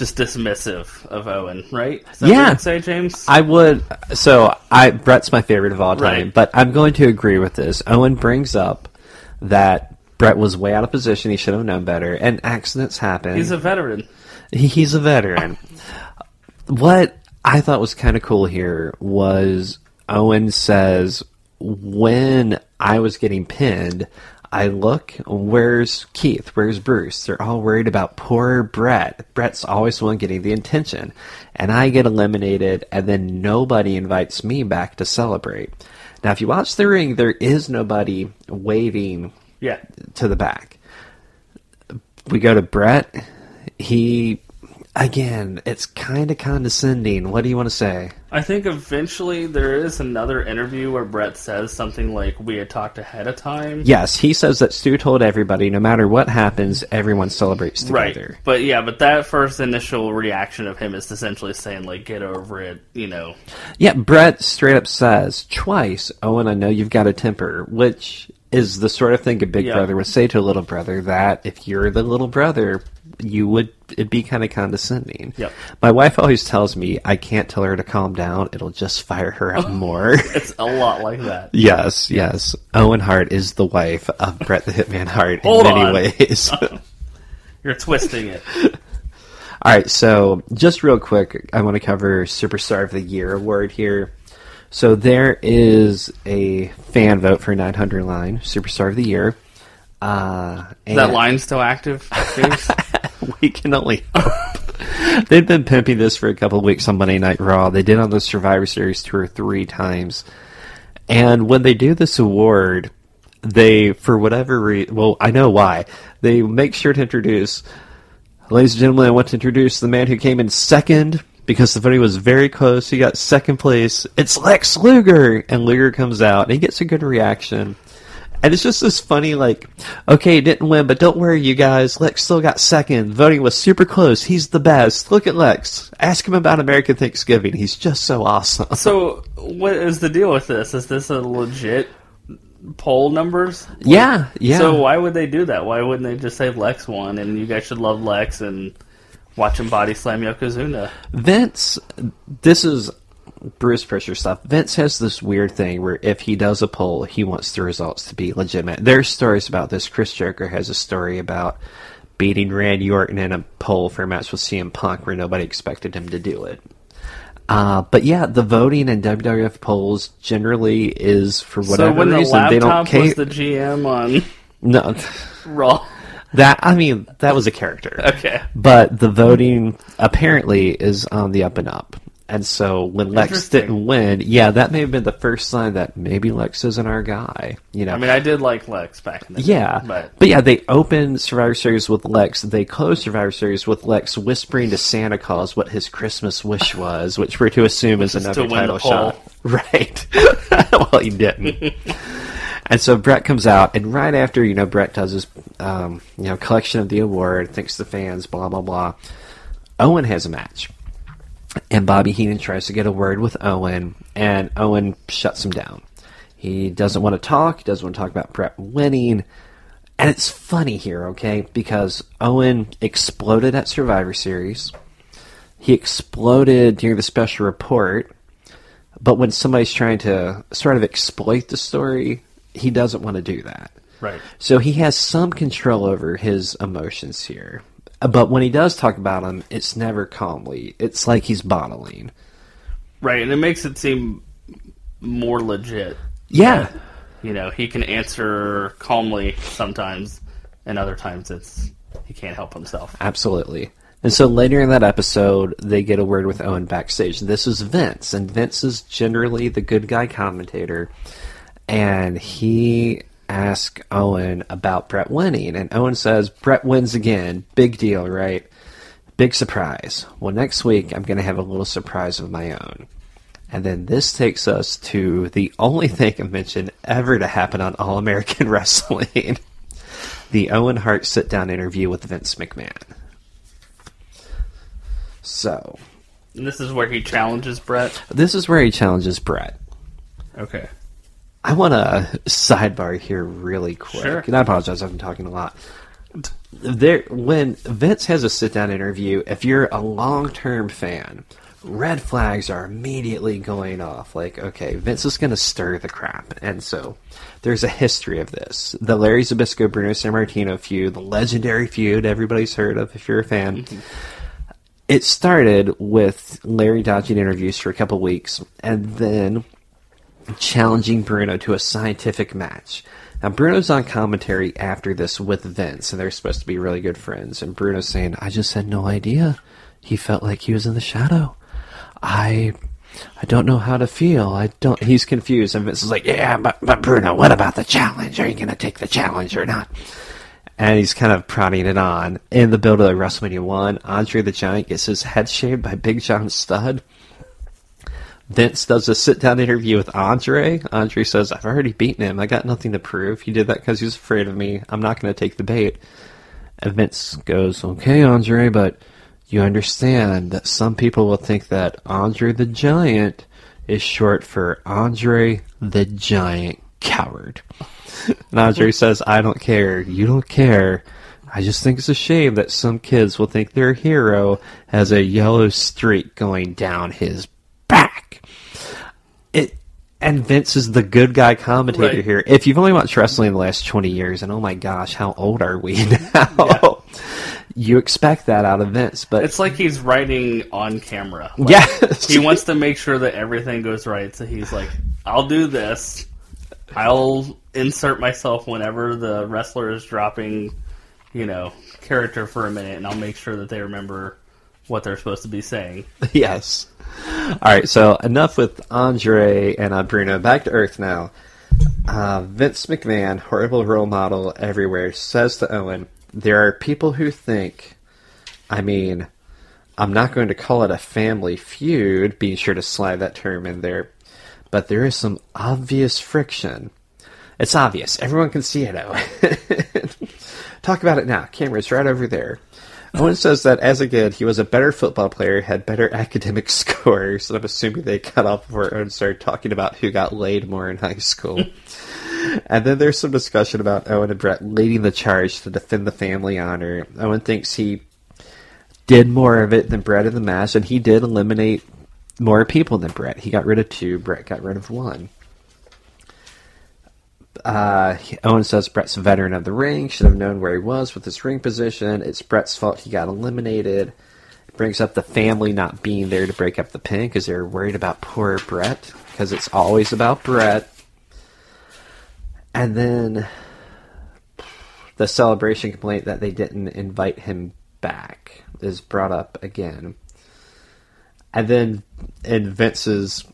just dismissive of Owen, right? Is that what Yeah. say, James? I would. So I Bret's my favorite of all time, Right. but I'm going to agree with this. Owen brings up that Bret was way out of position. He should have known better, and accidents happen. He's a veteran. He- he's a veteran. what I thought was kind of cool here was Owen says when I was getting pinned, I look, where's Keith? Where's Bruce? They're all worried about poor Bret. Bret's always the one getting the attention. And I get eliminated, and then nobody invites me back to celebrate. Now, if you watch the ring, there is nobody waving Yeah. to the back. We go to Bret. He, again, it's kind of condescending. What do you want to say? I think eventually there is another interview where Bret says something like, "We had talked ahead of time." Yes, he says that Stu told everybody no matter what happens, everyone celebrates together. Right. But yeah, but that first initial reaction of him is essentially saying like, "Get over it," you know. Yeah, Bret straight up says twice, Owen, I know you've got a temper, which is the sort of thing a big Yeah. brother would say to a little brother that if you're the little brother, you would it'd be kind of condescending. Yep. My wife always tells me I can't tell her to calm down, it'll just fire her up more. It's a lot like that. yes, yes. Owen Hart is the wife of Bret the Hitman Hart in many on. ways. You're twisting it. All right, so just real quick, I want to cover Superstar of the Year award here. So there is a fan vote for 900 Line Superstar of the Year. Uh, Is that line still active? We can only hope. They've been pimping this for a couple of weeks on Monday Night Raw. They did on the Survivor Series tour three times. And when they do this award, they, for whatever reason, well, I know why, they make sure to introduce Ladies and gentlemen, I want to introduce the man who came in second because the voting was very close. He got second place. It's Lex Luger, and Luger comes out and he gets a good reaction. And it's just this funny, like, okay, he didn't win, but don't worry, you guys. Lex still got second. Voting was super close. He's the best. Look at Lex. Ask him about American Thanksgiving. He's just so awesome. so, what is the deal with this? Is this a legit poll numbers? Yeah, yeah. So why would they do that? Why wouldn't they just say Lex won and you guys should love Lex and watch him body slam Yokozuna? Vince, this is Bruce Prichard stuff. Vince has this weird thing where if he does a poll, he wants the results to be legitimate. There's stories about this. Chris Jericho has a story about beating Randy Orton in a poll for a match with CM Punk where nobody expected him to do it. Uh, but yeah, the voting in WWF polls generally is for whatever so when the reason they don't care. was the GM on no, Raw. that I mean that was a character. Okay. But the voting apparently is on the up and up. And so when Lex didn't win, yeah, that may have been the first sign that maybe Lex isn't our guy. You know, I mean, I did like Lex back in the yeah, day, but but yeah, they opened Survivor Series with Lex. They closed Survivor Series with Lex whispering to Santa Claus what his Christmas wish was, which we're to assume is another to win title shot. Right. well, he didn't. and so Bret comes out, and right after you know Bret does his um, you know collection of the award, thanks the fans, blah blah blah. Owen has a match. And Bobby Heenan tries to get a word with Owen, and Owen shuts him down. He doesn't want to talk. He doesn't want to talk about Bret winning. And it's funny here, okay? Because Owen exploded at Survivor Series. He exploded during the special report. But when somebody's trying to sort of exploit the story, he doesn't want to do that. right. So he has some control over his emotions here. But when he does talk about them, it's never calmly. It's like he's bottling. Right, and it makes it seem more legit. Yeah. You know, he can answer calmly sometimes, and other times it's he can't help himself. Absolutely. And so later in that episode, they get a word with Owen backstage. This is Vince, and Vince is generally the good guy commentator. And he asks Owen about Bret winning. And Owen says, Bret wins again. Big deal, right? Big surprise. Well, next week, I'm going to have a little surprise of my own. And then this takes us to the only thing I mentioned ever to happen on All American Wrestling the Owen Hart sit down interview with Vince McMahon. So, And this is where he challenges Bret. this is where he challenges Bret. Okay. I want to sidebar here really quick. Sure. And I apologize, I've been talking a lot. There, when Vince has a sit down interview, if you're a long term fan, red flags are immediately going off. Like, okay, Vince is going to stir the crap. And so there's a history of this. The Larry Zbyszko Bruno Sammartino feud, the legendary feud everybody's heard of if you're a fan. Mm-hmm. It started with Larry dodging interviews for a couple weeks and then challenging Bruno to a scientific match. Now, Bruno's on commentary after this with Vince, and they're supposed to be really good friends. And Bruno's saying, I just had no idea. He felt like he was in the shadow. I. I don't know how to feel. I don't. He's confused, and Vince is like, "Yeah, but, but Bruno, what about the challenge? Are you going to take the challenge or not?" And he's kind of prodding it on. In the build of the WrestleMania One, Andre the Giant gets his head shaved by Big John Studd. Vince does a sit down interview with Andre. Andre says, I've already beaten him. I got nothing to prove. He did that because he was afraid of me. I'm not going to take the bait. And Vince goes, Okay, Andre, but you understand that some people will think that Andre the Giant is short for Andre the Giant Coward. And Andre says, I don't care. You don't care. I just think it's a shame that some kids will think their hero has a yellow streak going down his and Vince is the good guy commentator Right. here. If you've only watched wrestling in the last twenty years, and oh my gosh, how old are we now? You expect that out of Vince, but It's like he's writing on camera. Like, yes, he wants to make sure that everything goes right. So he's like, "I'll do this. I'll insert myself whenever the wrestler is dropping, you know, character for a minute, and I'll make sure that they remember what they're supposed to be saying." yes. All right, so enough with Andre and uh, Bruno. Back to Earth now. Uh, Vince McMahon, horrible role model everywhere, says to Owen, "There are people who think, I mean, I'm not going to call it a family feud, being sure to slide that term in there, but there is some obvious friction. It's obvious. Everyone can see it, Owen. Talk about it now. Camera's right over there. Owen says that as a kid, he was a better football player, had better academic scores, and I'm assuming they cut off before Owen started talking about who got laid more in high school. and then there's some discussion about Owen and Bret leading the charge to defend the family honor. Owen thinks he did more of it than Bret in the match, and he did eliminate more people than Bret. He got rid of two, Brett got rid of one. Uh, Owen says Bret's a veteran of the ring, should have known where he was with his ring position. It's Bret's fault he got eliminated. It Brings up the family not being there to break up the pin because they're worried about poor Bret because it's always about Bret. And then the celebration complaint that they didn't invite him back is brought up again. And then in Vince's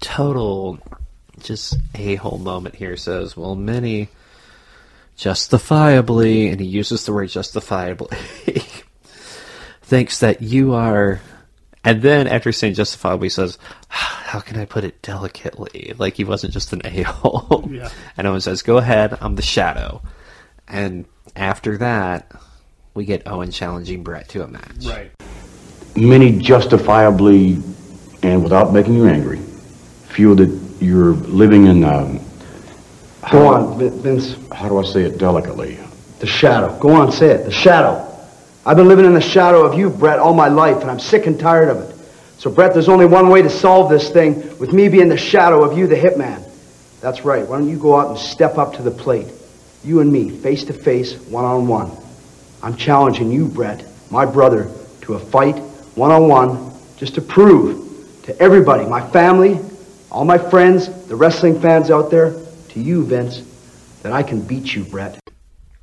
total just a hole moment here says, well, many justifiably, and he uses the word justifiably, thinks that you are. And then after saying justifiably, he says, ah, how can I put it delicately? Like he wasn't just an a hole. Yeah. And Owen says, go ahead, I'm the shadow. And after that, we get Owen challenging Bret to a match. Right. many justifiably and without making you angry feel that you're living in um, Go on, Vin- Vince. how do I say it delicately? The shadow. Go on, say it. The shadow. I've been living in the shadow of you, Bret, all my life, and I'm sick and tired of it. So, Bret, there's only one way to solve this thing with me being the shadow of you, the hitman. That's right. Why don't you go out and step up to the plate? You and me, face to face, one on one. I'm challenging you, Bret, my brother, to a fight, one on one, just to prove to everybody, my family, all my friends, the wrestling fans out there, to you, Vince, that I can beat you, Bret.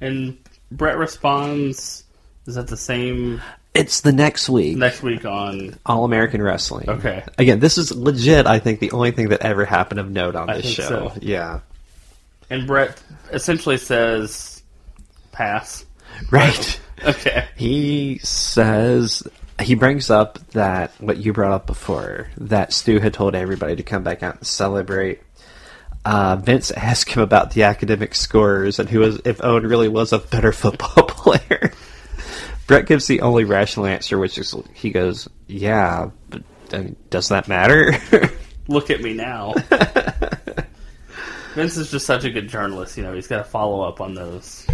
And Bret responds. Is that the same It's the next week. next week on? All American Wrestling. Okay. Again, this is legit, I think, the only thing that ever happened of note on I this think show. so. Yeah. And Bret essentially says, "Pass." Right. Okay. he says he brings up that what you brought up before, that Stu had told everybody to come back out and celebrate. Uh, Vince asked him about the academic scores and who was if Owen really was a better football player. Bret gives the only rational answer, which is he goes, "Yeah, but I mean, does that matter?" Look at me now. Vince is just such a good journalist. You know, he's got to follow up on those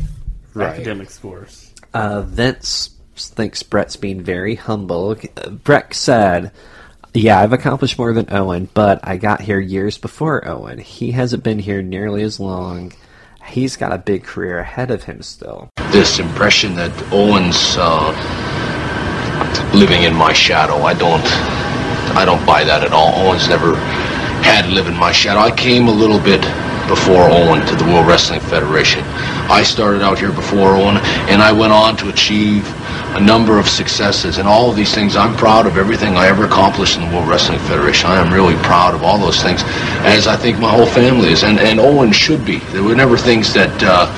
Right. academic scores. Uh, Vince thinks Bret's being very humble. Bret said, Yeah, I've accomplished more than Owen, but I got here years before Owen. He hasn't been here nearly as long. He's got a big career ahead of him still. This impression that Owen's uh, living in my shadow, I don't, I don't buy that at all. Owen's never had to live in my shadow. I came a little bit before Owen to the World Wrestling Federation. I started out here before Owen, and I went on to achieve a number of successes. And all of these things, I'm proud of everything I ever accomplished in the World Wrestling Federation. I am really proud of all those things, as I think my whole family is, and, and Owen should be. There were never things that uh,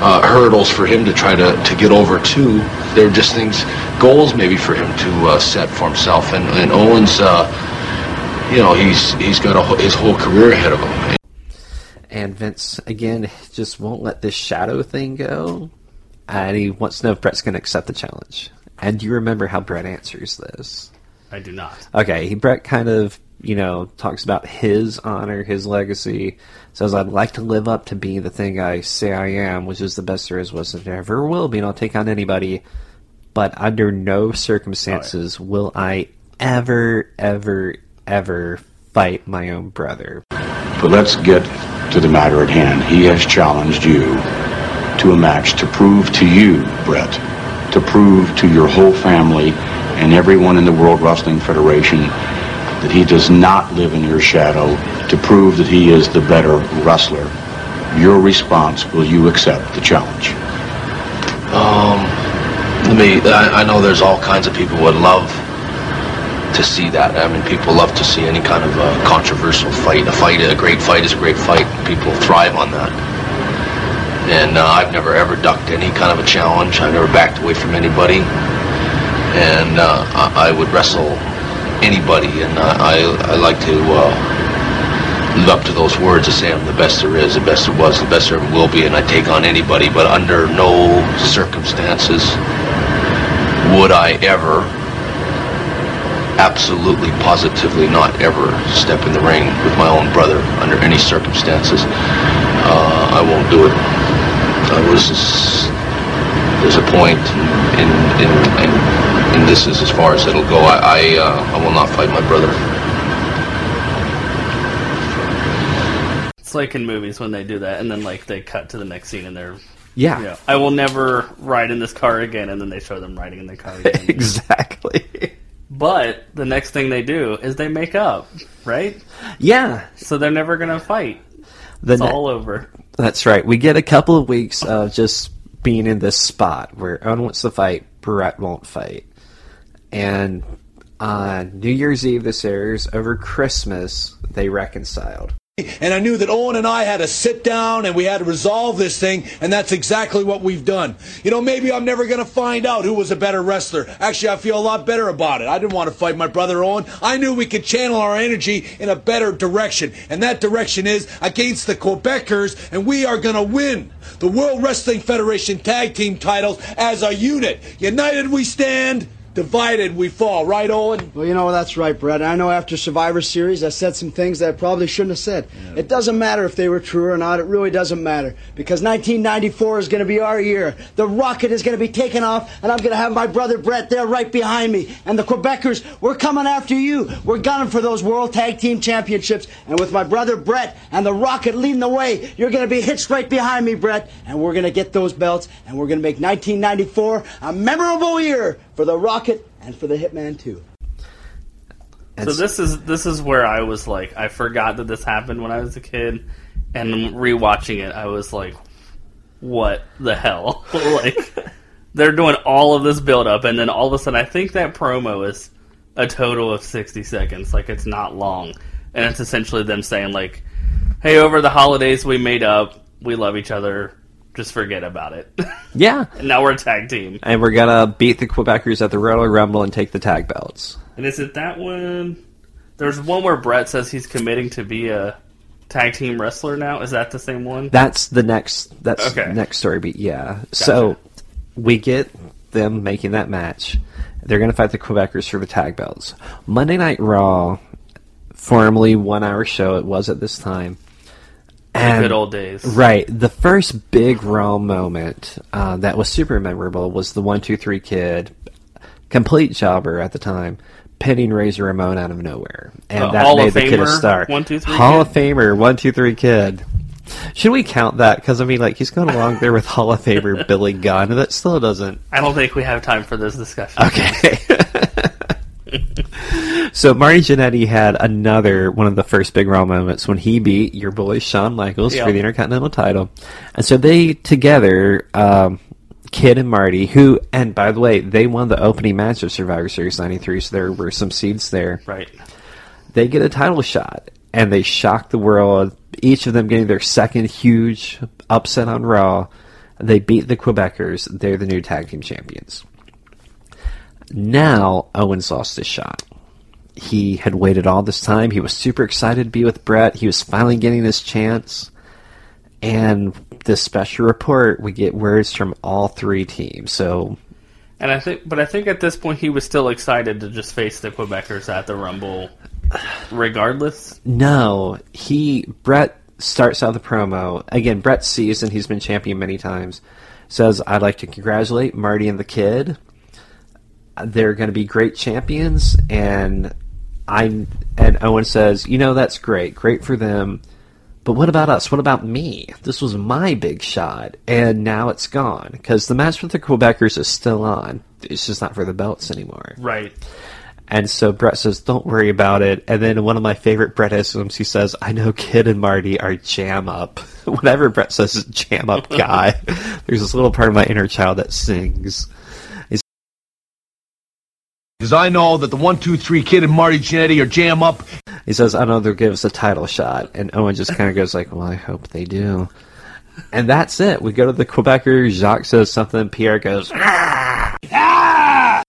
uh, hurdles for him to try to, to get over to. They were just things, goals maybe for him to uh, set for himself. And, and Owen's, uh, you know, he's he's got a, his whole career ahead of him. And Vince, again, just won't let this shadow thing go. And he wants to know if Bret's going to accept the challenge. And do you remember how Bret answers this? I do not. Okay, he Bret kind of, you know, talks about his honor, his legacy. Says, I'd like to live up to being the thing I say I am, which is the best there is, was, and ever will be, and I'll take on anybody. But under no circumstances oh, will I ever, ever, ever fight my own brother. But let's get to the matter at hand. He has challenged you to a match to prove to you, Bret, to prove to your whole family and everyone in the World Wrestling Federation that he does not live in your shadow, to prove that he is the better wrestler. Your response, will you accept the challenge? Um, let me. I, I know there's all kinds of people would love to see that. I mean, people love to see any kind of uh, controversial fight. A fight, a great fight, is a great fight. People thrive on that. And uh, I've never ever ducked any kind of a challenge. I've never backed away from anybody. And uh, I, I would wrestle anybody. And uh, I, I like to uh, live up to those words to say I'm the best there is, the best there was, the best there will be, and I take on anybody. But under no circumstances would I ever, absolutely, positively not ever step in the ring with my own brother under any circumstances. Uh, I won't do it. I was. There's a point, and, and, and, and this is as far as it'll go. I, I, uh, I will not fight my brother. It's like in movies when they do that, and then like they cut to the next scene, and they're Yeah, you know, I will never ride in this car again, and then they show them riding in the car again. exactly. But the next thing they do is they make up, right? Yeah, So they're never gonna fight. the It's ne- all over. That's right. We get a couple of weeks of just being in this spot where Owen wants to fight, Bret won't fight. And on New Year's Eve, this airs. Over Christmas, they reconciled. And I knew that Owen and I had to sit down and we had to resolve this thing, and that's exactly what we've done. You know, maybe I'm never going to find out who was a better wrestler. Actually, I feel a lot better about it. I didn't want to fight my brother Owen. I knew we could channel our energy in a better direction, and that direction is against the Quebecers, and we are going to win the World Wrestling Federation tag team titles as a unit. United we stand. Divided we fall, right, Owen? Well, you know, that's right, Bret. I know after Survivor Series, I said some things that I probably shouldn't have said. It doesn't matter if they were true or not. It really doesn't matter. Because 1994 is going to be our year. The rocket is going to be taken off, and I'm going to have my brother Bret there right behind me. And the Quebecers, we're coming after you. We're gunning for those World Tag Team Championships. And with my brother Bret and the rocket leading the way, you're going to be hitched right behind me, Bret. And we're going to get those belts, and we're going to make 1994 a memorable year for the rocket and for the Hitman, too. And So this is this is where I was like, I forgot that this happened when I was a kid, and rewatching it, I was like, what the hell? like they're doing all of this build up, and then all of a sudden, I think that promo is a total of sixty seconds. Like it's not long, and it's essentially them saying like, "Hey, over the holidays, we made up. We love each other. Just forget about it." yeah. and now we're a tag team. And we're going to beat the Quebecers at the Royal Rumble and take the tag belts. And is it that one? There's one where Bret says he's committing to be a tag team wrestler now. Is that the same one? That's the next. That's Okay. next story beat. Yeah. So we get them making that match. They're going to fight the Quebecers for the tag belts. Monday Night Raw, formerly one hour show, it was at this time. And good old days. Right. The first big Raw moment uh, that was super memorable was the one two three kid, complete jobber at the time, pinning Razor Ramon out of nowhere, and Uh, that Hall made of the kid a star. 1-2-3 Hall kid? of Famer, one two three kid. Should we count that? Because I mean, like he's going along there with Hall of Famer Billy Gunn. That still doesn't I don't think we have time for this discussion. Okay. So Marty Jannetty had another one of the first big Raw moments when he beat your boy Shawn Michaels for the Intercontinental title, and so they together, um, Kid and Marty, who, and by the way, they won the opening match of Survivor Series '93, so there were some seeds there. Right. They get a title shot, and they shock the world. Each of them getting their second huge upset on Raw. They beat the Quebecers. They're the new tag team champions. Now Owens lost his shot. He had waited all this time. He was super excited to be with Bret. He was finally getting his chance. And this special report, we get words from all three teams. So And I think, but I think at this point he was still excited to just face the Quebecers at the Rumble, regardless. No, he Bret starts out the promo again. Bret sees and he's been champion many times. Says, "I'd like to congratulate Marty and the Kid. They're going to be great champions." And I and Owen says, "You know that's great, great for them." But what about us? What about me? This was my big shot, and now it's gone because the match with the Quebecers is still on. It's just not for the belts anymore. Right. And so Bret says, "Don't worry about it." And then one of my favorite Bretisms, he says, "I know Kid and Marty are jam up." Whenever Bret says "jam up guy," there's this little part of my inner child that sings. Because I know that the one, two, three kid and Marty Jannetty are jam up. He says, "I know they'll give us a title shot," and Owen just kind of goes like, "Well, I hope they do." And that's it. We go to the Quebecer. Jacques says something. Pierre goes, "Ah!"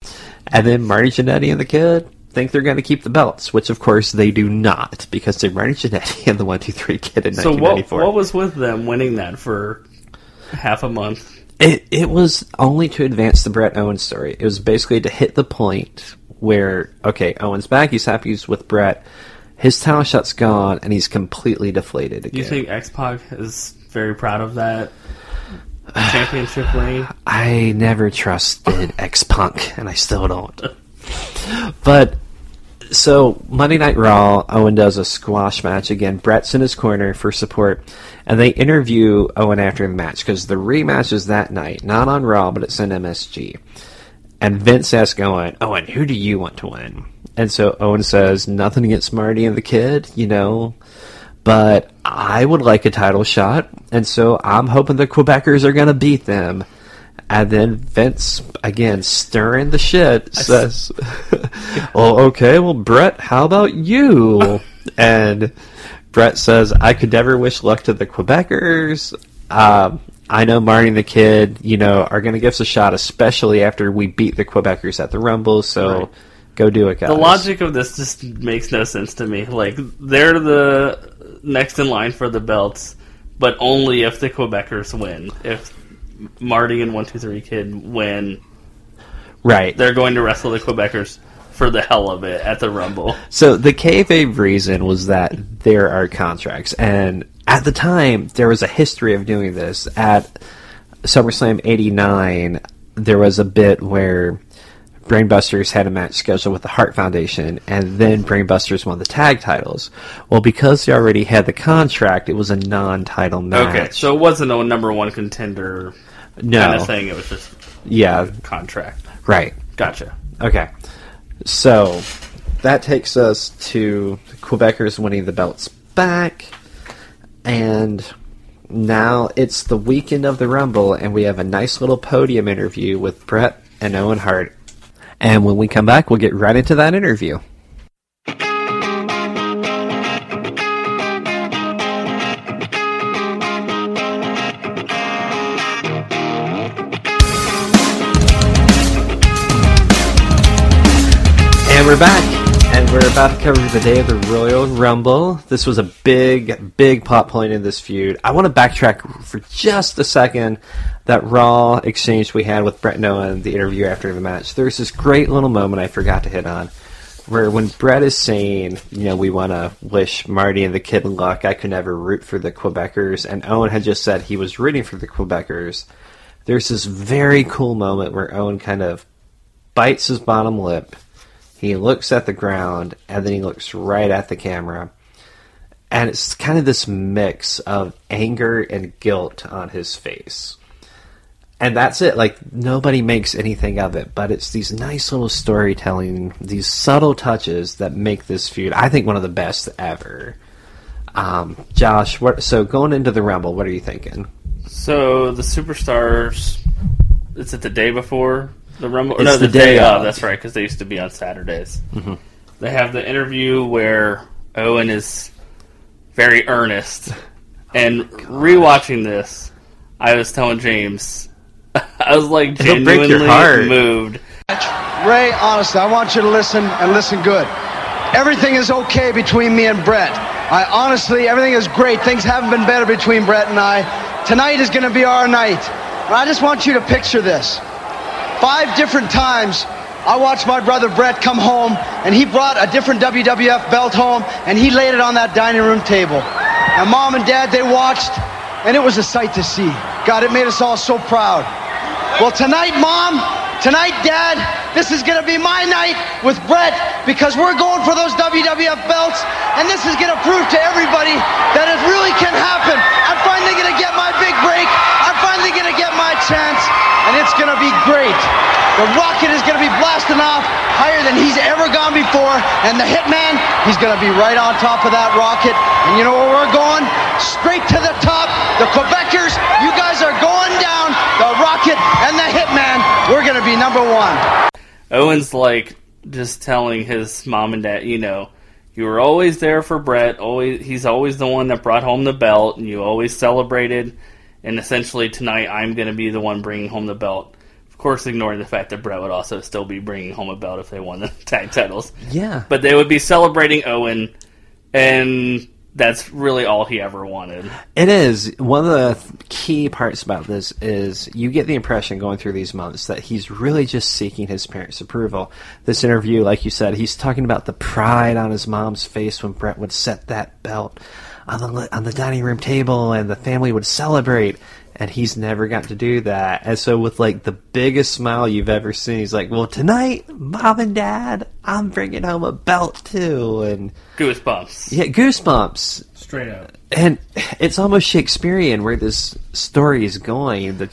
and then Marty Jannetty and the kid think they're going to keep the belts, which of course they do not because they're Marty Jannetty and the one, two, three kid in So what? What was with them winning that for half a month? It it was only to advance the Bret Owens story. It was basically to hit the point where okay, Owens back, he's happy he's with Bret. His talent shot's gone, and he's completely deflated again. you think X Pac is very proud of that championship reign? I never trusted X-Pac, and I still don't. But so Monday Night Raw, Owen does a squash match again. Bret's in his corner for support, and they interview Owen after the match because the rematch is that night, not on Raw, but it's in MSG. And Vince asks Owen, Owen, who do you want to win? And so Owen says, nothing against Marty and the kid, you know, but I would like a title shot, and so I'm hoping the Quebecers are going to beat them. And then Vince, again, stirring the shit, says, Well, okay, well, Bret, how about you? and Bret says, I could never wish luck to the Quebecers. Um, I know Marty and the kid, you know, are going to give us a shot, especially after we beat the Quebecers at the Rumble, so Right. go do it, guys. The logic of this just makes no sense to me. Like they're the next in line for the belts, but only if the Quebecers win. If Marty and One Two Three Kid win, Right. they're going to wrestle the Quebecers for the hell of it at the Rumble. So the kayfabe reason was that there are contracts, and at the time there was a history of doing this. At SummerSlam '89, there was a bit where Brainbusters had a match scheduled with the Hart Foundation, and then Brainbusters won the tag titles. Well, because they already had the contract, it was a non-title match. Okay, so it wasn't a number one contender no, kind of thing. It was just yeah, contract. right. Gotcha. Okay. So that takes us to Quebecers winning the belts back. And now it's the weekend of the Rumble, and we have a nice little podium interview with Bret and Owen Hart. And when we come back, we'll get right into that interview. We're back, and we're about to cover the day of the Royal Rumble. This was a big, big plot point in this feud. I want to backtrack for just a second. That Raw exchange we had with Bret and Owen, the interview after the match. There's this great little moment I forgot to hit on, where when Bret is saying, you know, we want to wish Marty and the kid luck. I could never root for the Quebecers, and Owen had just said he was rooting for the Quebecers. There's this very cool moment where Owen kind of bites his bottom lip. He looks at the ground and then he looks right at the camera. And it's kind of this mix of anger and guilt on his face. and that's it. Like nobody makes anything of it, but it's these nice little storytelling, these subtle touches that make this feud. I think one of the best ever. Um, Josh, what? So going into the Rumble, what are you thinking? So the superstars, is it the day before the Rumble? It's no, the the, day day, of. of. That's right, because they used to be on Saturdays. Mm-hmm. They have the interview where Owen is very earnest, oh and rewatching this, I was telling James, I was like It'll genuinely moved. Ray, honestly, I want you to listen and listen good. Everything is okay between me and Bret. I honestly, everything is great. Things haven't been better between Bret and I. Tonight is going to be our night. But I just want you to picture this. Five different times I watched my brother Bret come home and he brought a different WWF belt home and he laid it on that dining room table. And mom and dad, they watched and it was a sight to see. God, it made us all so proud. Well, tonight, Mom, tonight, Dad, this is going to be my night with Bret because we're going for those WWF belts, and this is going to prove to everybody that it really can happen. I'm finally going to get my big break. I'm finally going to get my chance, and it's going to be great. The rocket is going to be blasting off higher than he's ever gone before, and the Hitman, he's going to be right on top of that rocket. And you know where we're going? Straight to the top. The Quebecers, you guys are going down. The Rocket and the Hitman, we're going to be number one. Owen's like just telling his mom and dad, you know, you were always there for Bret. Always, he's always the one that brought home the belt, and you always celebrated. And essentially tonight, I'm going to be the one bringing home the belt. Of course, ignoring the fact that Bret would also still be bringing home a belt if they won the tag titles. Yeah. But they would be celebrating Owen, and that's really all he ever wanted. It is. One of the key parts about this is you get the impression going through these months that he's really just seeking his parents' approval. This interview, like you said, he's talking about the pride on his mom's face when Bret would set that belt on the on the dining room table and the family would celebrate. And he's never got to do that. And so, with like the biggest smile you've ever seen, he's like, "Well, tonight, mom and dad, I'm bringing home a belt too." And Goosebumps. yeah, goosebumps Straight up. and it's almost Shakespearean where this story is going. The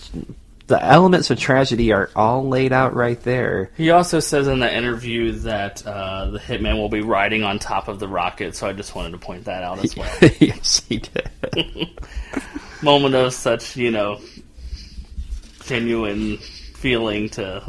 the elements of tragedy are all laid out right there. He also says in the interview that uh, the Hitman will be riding on top of the rocket, so I just wanted to point that out as well. yes, he did. Moment of such, you know, genuine feeling to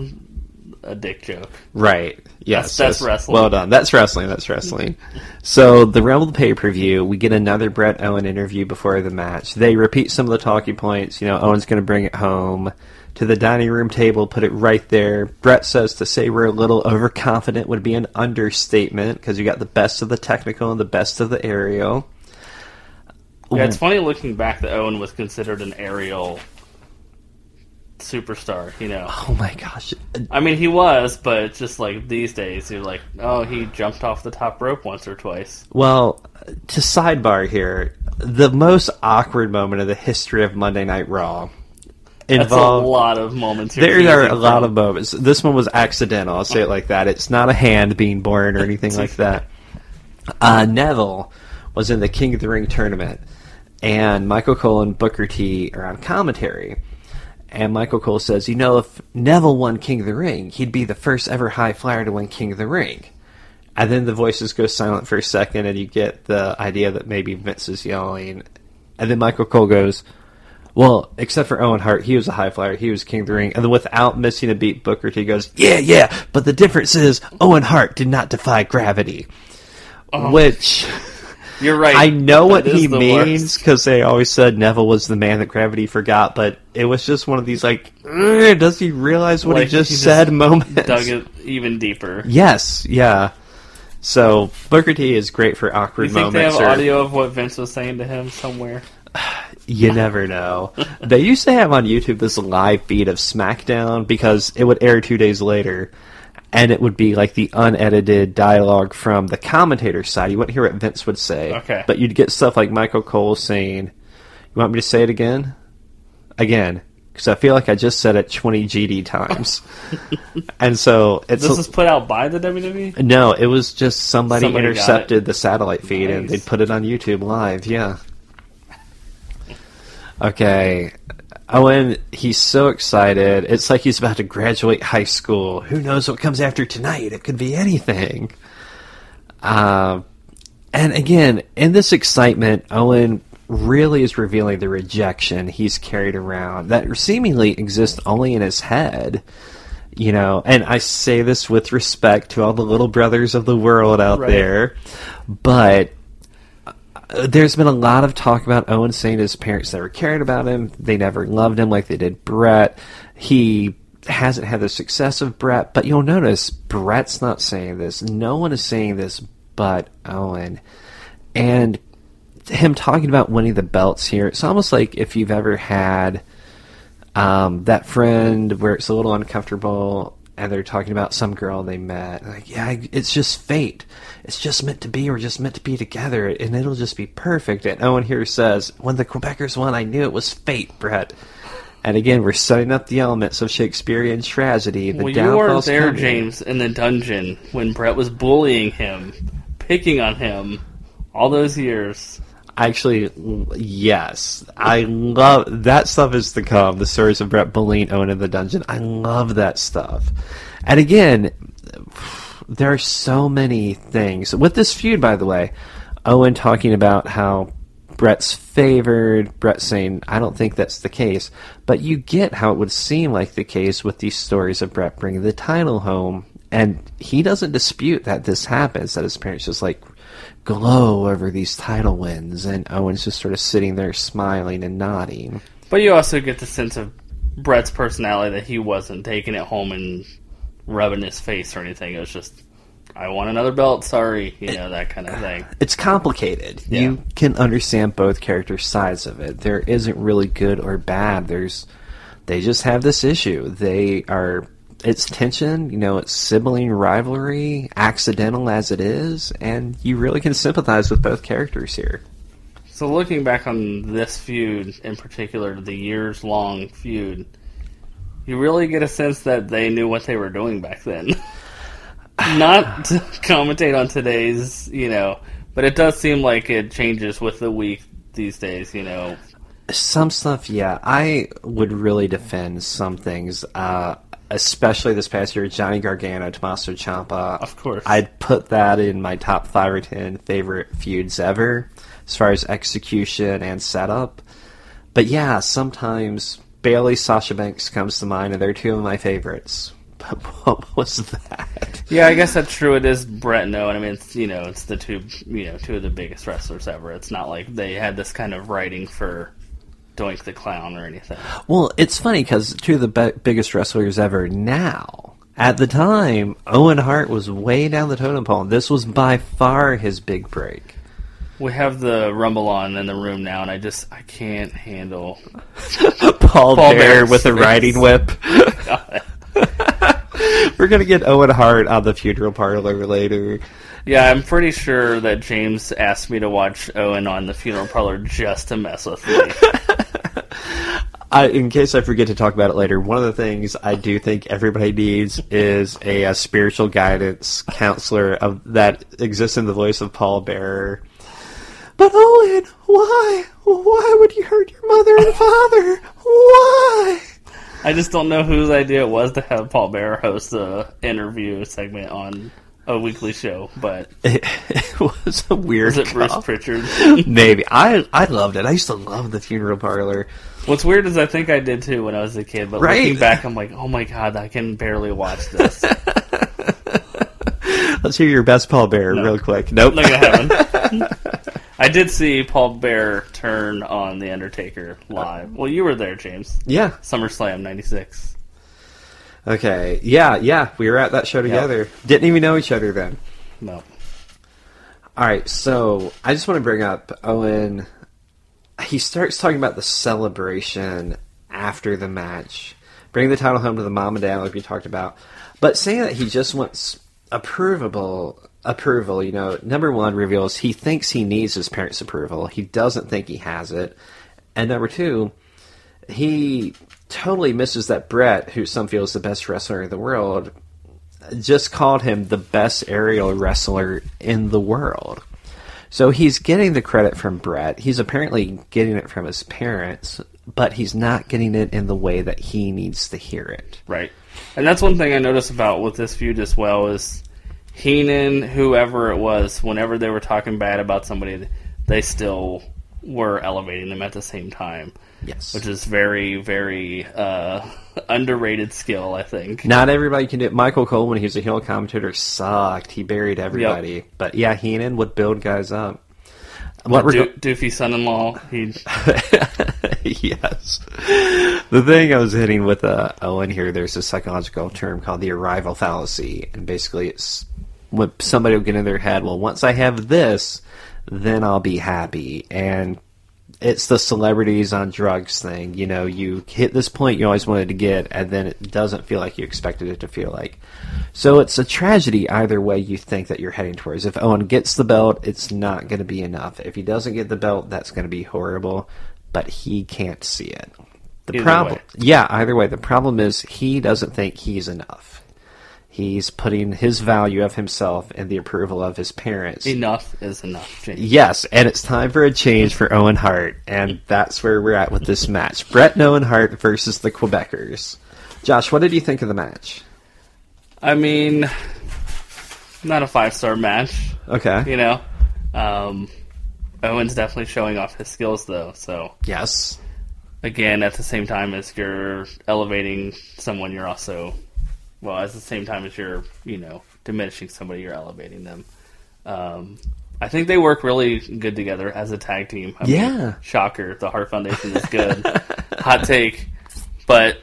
a dick joke. right. Yes, That's- that's yes. wrestling. Well done. That's wrestling. That's wrestling. so the Rumble pay per view, we get another Bret Owen interview before the match. They repeat some of the talking points. You know, Owen's going to bring it home to the dining room table, put it right there. Bret says to say we're a little overconfident would be an understatement because you got the best of the technical and the best of the aerial. Yeah, it's funny looking back that Owen was considered an aerial superstar, you know. Oh my gosh. I mean, he was, but it's just like these days, you're like, oh, he jumped off the top rope once or twice. Well, to sidebar here, the most awkward moment of the history of Monday Night Raw That's involved. a lot of moments. There are a lot of moments. This one was accidental. I'll say it like that. It's not a hand being born or anything like that. Uh, Neville was in the King of the Ring tournament, and Michael Cole and Booker T are on commentary. And Michael Cole says, "You know, if Neville won King of the Ring, he'd be the first ever high flyer to win King of the Ring." And then the voices go silent for a second, and you get the idea that maybe Vince is yelling. And then Michael Cole goes, well, except for Owen Hart, he was a high flyer. He was king of the ring. And then without missing a beat, Booker T goes, yeah, yeah, but the difference is Owen Hart did not defy gravity. Oh. Which You're right. I know what he means because they always said Neville was the man that gravity forgot, but it was just one of these like, does he realize what Like, he just he just said moments? Dug it even deeper. Yes, yeah. So Booker T is great for awkward You think they have moments. or- audio of what Vince was saying to him somewhere? You never know. they used to have on YouTube this live feed of SmackDown because it would air two days later, and it would be like the unedited dialogue from the commentator side. You wouldn't hear what Vince would say. Okay. But you'd get stuff like Michael Cole saying, You want me to say it again? Again. Because I feel like I just said it 20 GD times. and so it's. This is put out by the WWE. no, it was just somebody, Somebody intercepted the satellite feed and they'd put it on YouTube live. Yeah. Okay. Owen, he's so excited. It's like he's about to graduate high school. Who knows what comes after tonight? It could be anything. Uh, and again, in this excitement, Owen really is revealing the rejection he's carried around that seemingly exists only in his head. You know, and I say this with respect to all the little brothers of the world out Right. there, but there's been a lot of talk about Owen saying his parents never cared about him. They never loved him like they did Bret. He hasn't had the success of Bret, but you'll notice Bret's not saying this. No one is saying this but Owen. And him talking about winning the belts here, it's almost like if you've ever had um, that friend where it's a little uncomfortable and they're talking about some girl they met. Like, yeah, it's just fate. It's just meant to be. We're just meant to be together, and it'll just be perfect. And Owen here says, "When the Quebecers won, I knew it was fate, Bret." And again, we're setting up the elements of Shakespearean tragedy. The well, you were there, coming. James, in the dungeon when Bret was bullying him, picking on him, all those years. Actually, yes, I love that stuff. Is to come. The stories of Bret Owen in the dungeon. I love that stuff. And again, there are so many things with this feud. By the way, Owen talking about how Bret's favored. Bret saying, "I don't think that's the case," but you get how it would seem like the case with these stories of Bret bringing the title home. And he doesn't dispute that this happens. That his parents just like glow over these title wins, and Owen's just sort of sitting there smiling and nodding. But you also get the sense of Bret's personality that he wasn't taking it home and rubbing his face or anything. It was just, I want another belt, sorry, you know, that kind of thing. It's complicated. Yeah. You can understand both characters' sides of it. There isn't really good or bad. There's they just have this issue. They are it's tension, you know, it's sibling rivalry, accidental as it is, and you really can sympathize with both characters here. So looking back on this feud in particular, the years long feud, you really get a sense that they knew what they were doing back then. Not to commentate on today's, you know, but it does seem like it changes with the week these days, you know. Some stuff, yeah. I would really defend some things, uh, especially this past year, Johnny Gargano, Tommaso Ciampa. Of course. I'd put that in my top five or ten favorite feuds ever, as far as execution and setup. But yeah, sometimes Bayley, Sasha Banks comes to mind, and they're two of my favorites. But what was that? Yeah, I guess that's true. It is Bret and Owen. I mean, it's you know, it's the two you know two of the biggest wrestlers ever. It's not like they had this kind of writing for Doink the Clown or anything. Well, it's funny because two of the be- biggest wrestlers ever now. At the time, Owen Hart was way down the totem pole. This was by far his big break. We have the Rumble on in the room now, and I just I can't handle. Paul, Paul Bearer with a riding whip. We're gonna get Owen Hart on the funeral parlor later. Yeah, I'm pretty sure that James asked me to watch Owen on the funeral parlor just to mess with me. I, in case I forget to talk about it later, one of the things I do think everybody needs is a, uh spiritual guidance counselor of that exists in the voice of Paul Bearer. But Owen, why? Why would you hurt your mother and father? Why? I just don't know whose idea it was to have Paul Bearer host a interview segment on a weekly show, but It, it was a weird. was it Bruce. Prichard? Maybe I I loved it. I used to love the funeral parlor. What's weird is I think I did too when I was a kid, but Right. looking back, I'm like, oh my god, I can barely watch this. Let's hear your best Paul Bearer No. real quick. Nope. Not gonna happen. I did see Paul Bearer turn on The Undertaker live. Well, you were there, James. yeah. SummerSlam '96. Okay. Yeah. Yeah. We were at that show together. Didn't even know each other then. No. All right, so I just want to bring up Owen. He starts talking about the celebration after the match, bring the title home to the mom and dad, like we talked about, but saying that he just wants approvable approval. You know, number one reveals he thinks he needs his parents' approval. He doesn't think he has it, and number two, he totally misses that Bret, who some feel is the best wrestler in the world, just called him the best aerial wrestler in the world. So he's getting the credit from Bret. He's apparently getting it from his parents. but he's not getting it in the way that he needs to hear it. Right. And that's one thing I noticed about with this feud as well is Heenan, whoever it was, whenever they were talking bad about somebody, they still were elevating them at the same time. Yes. Which is very, very uh, underrated skill, I think. Not everybody can do it. Michael Cole, when he was a heel commentator, sucked. He buried everybody. But yeah, Heenan would build guys up. What Do- Doofy son-in-law, he yes. The thing I was hitting with uh, Owen here, there's a psychological term called the arrival fallacy, and basically it's when somebody will get in their head, well, once I have this, then I'll be happy, and it's the celebrities on drugs thing. You know, you hit this point you always wanted to get, and then it doesn't feel like you expected it to feel like. So it's a tragedy either way you think that you're heading towards. If Owen gets the belt, it's not going to be enough. If he doesn't get the belt, that's going to be horrible, but he can't see it. The problem, yeah, either way. The problem is he doesn't think he's enough. He's putting his value of himself and the approval of his parents enough is enough. James. Yes, and it's time for a change for Owen Hart, and that's where we're at with this match. Bret and Owen Hart versus the Quebecers. Josh, what did you think of the match? I mean, not a five-star match. Okay. You know, um, Owen's definitely showing off his skills, though. So Yes. again, at the same time as you're elevating someone, you're also, well, at the same time as you're, you know, diminishing somebody, you're elevating them. Um, I think they work really good together as a tag team. I Yeah. shocker. The Hart Foundation is good. Hot take. But,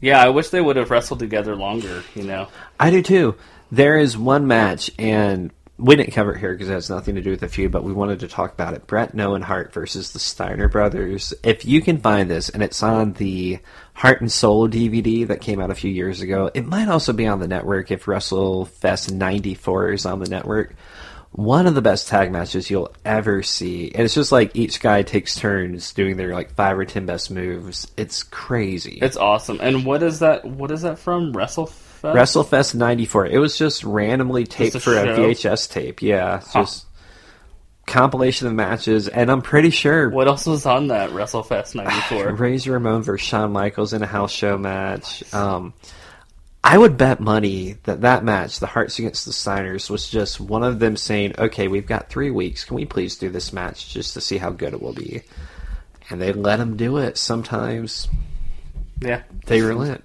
yeah, I wish they would have wrestled together longer, you know? I do too. There is one match, and we didn't cover it here because it has nothing to do with the feud, but we wanted to talk about it. Bret and Owen Hart versus the Steiner brothers. If you can find this, and it's on the Hart and Soul DVD that came out a few years ago, it might also be on the network if WrestleFest 94 is on the network. One of the best tag matches you'll ever see. And it's just like each guy takes turns doing their like five or ten best moves. It's crazy. It's awesome. And what is that? What is that from? WrestleFest? WrestleFest '94. It was just randomly taped a for a? VHS tape. Yeah, it's just compilation of matches, and I'm pretty sure What else was on that WrestleFest '94? Razor Ramon versus Shawn Michaels in a house show match. Um, I would bet money that that match, the Harts against the Steiners, was just one of them saying, "Okay, we've got three weeks. Can we please do this match just to see how good it will be?" And they let them do it. Sometimes yeah, they relent.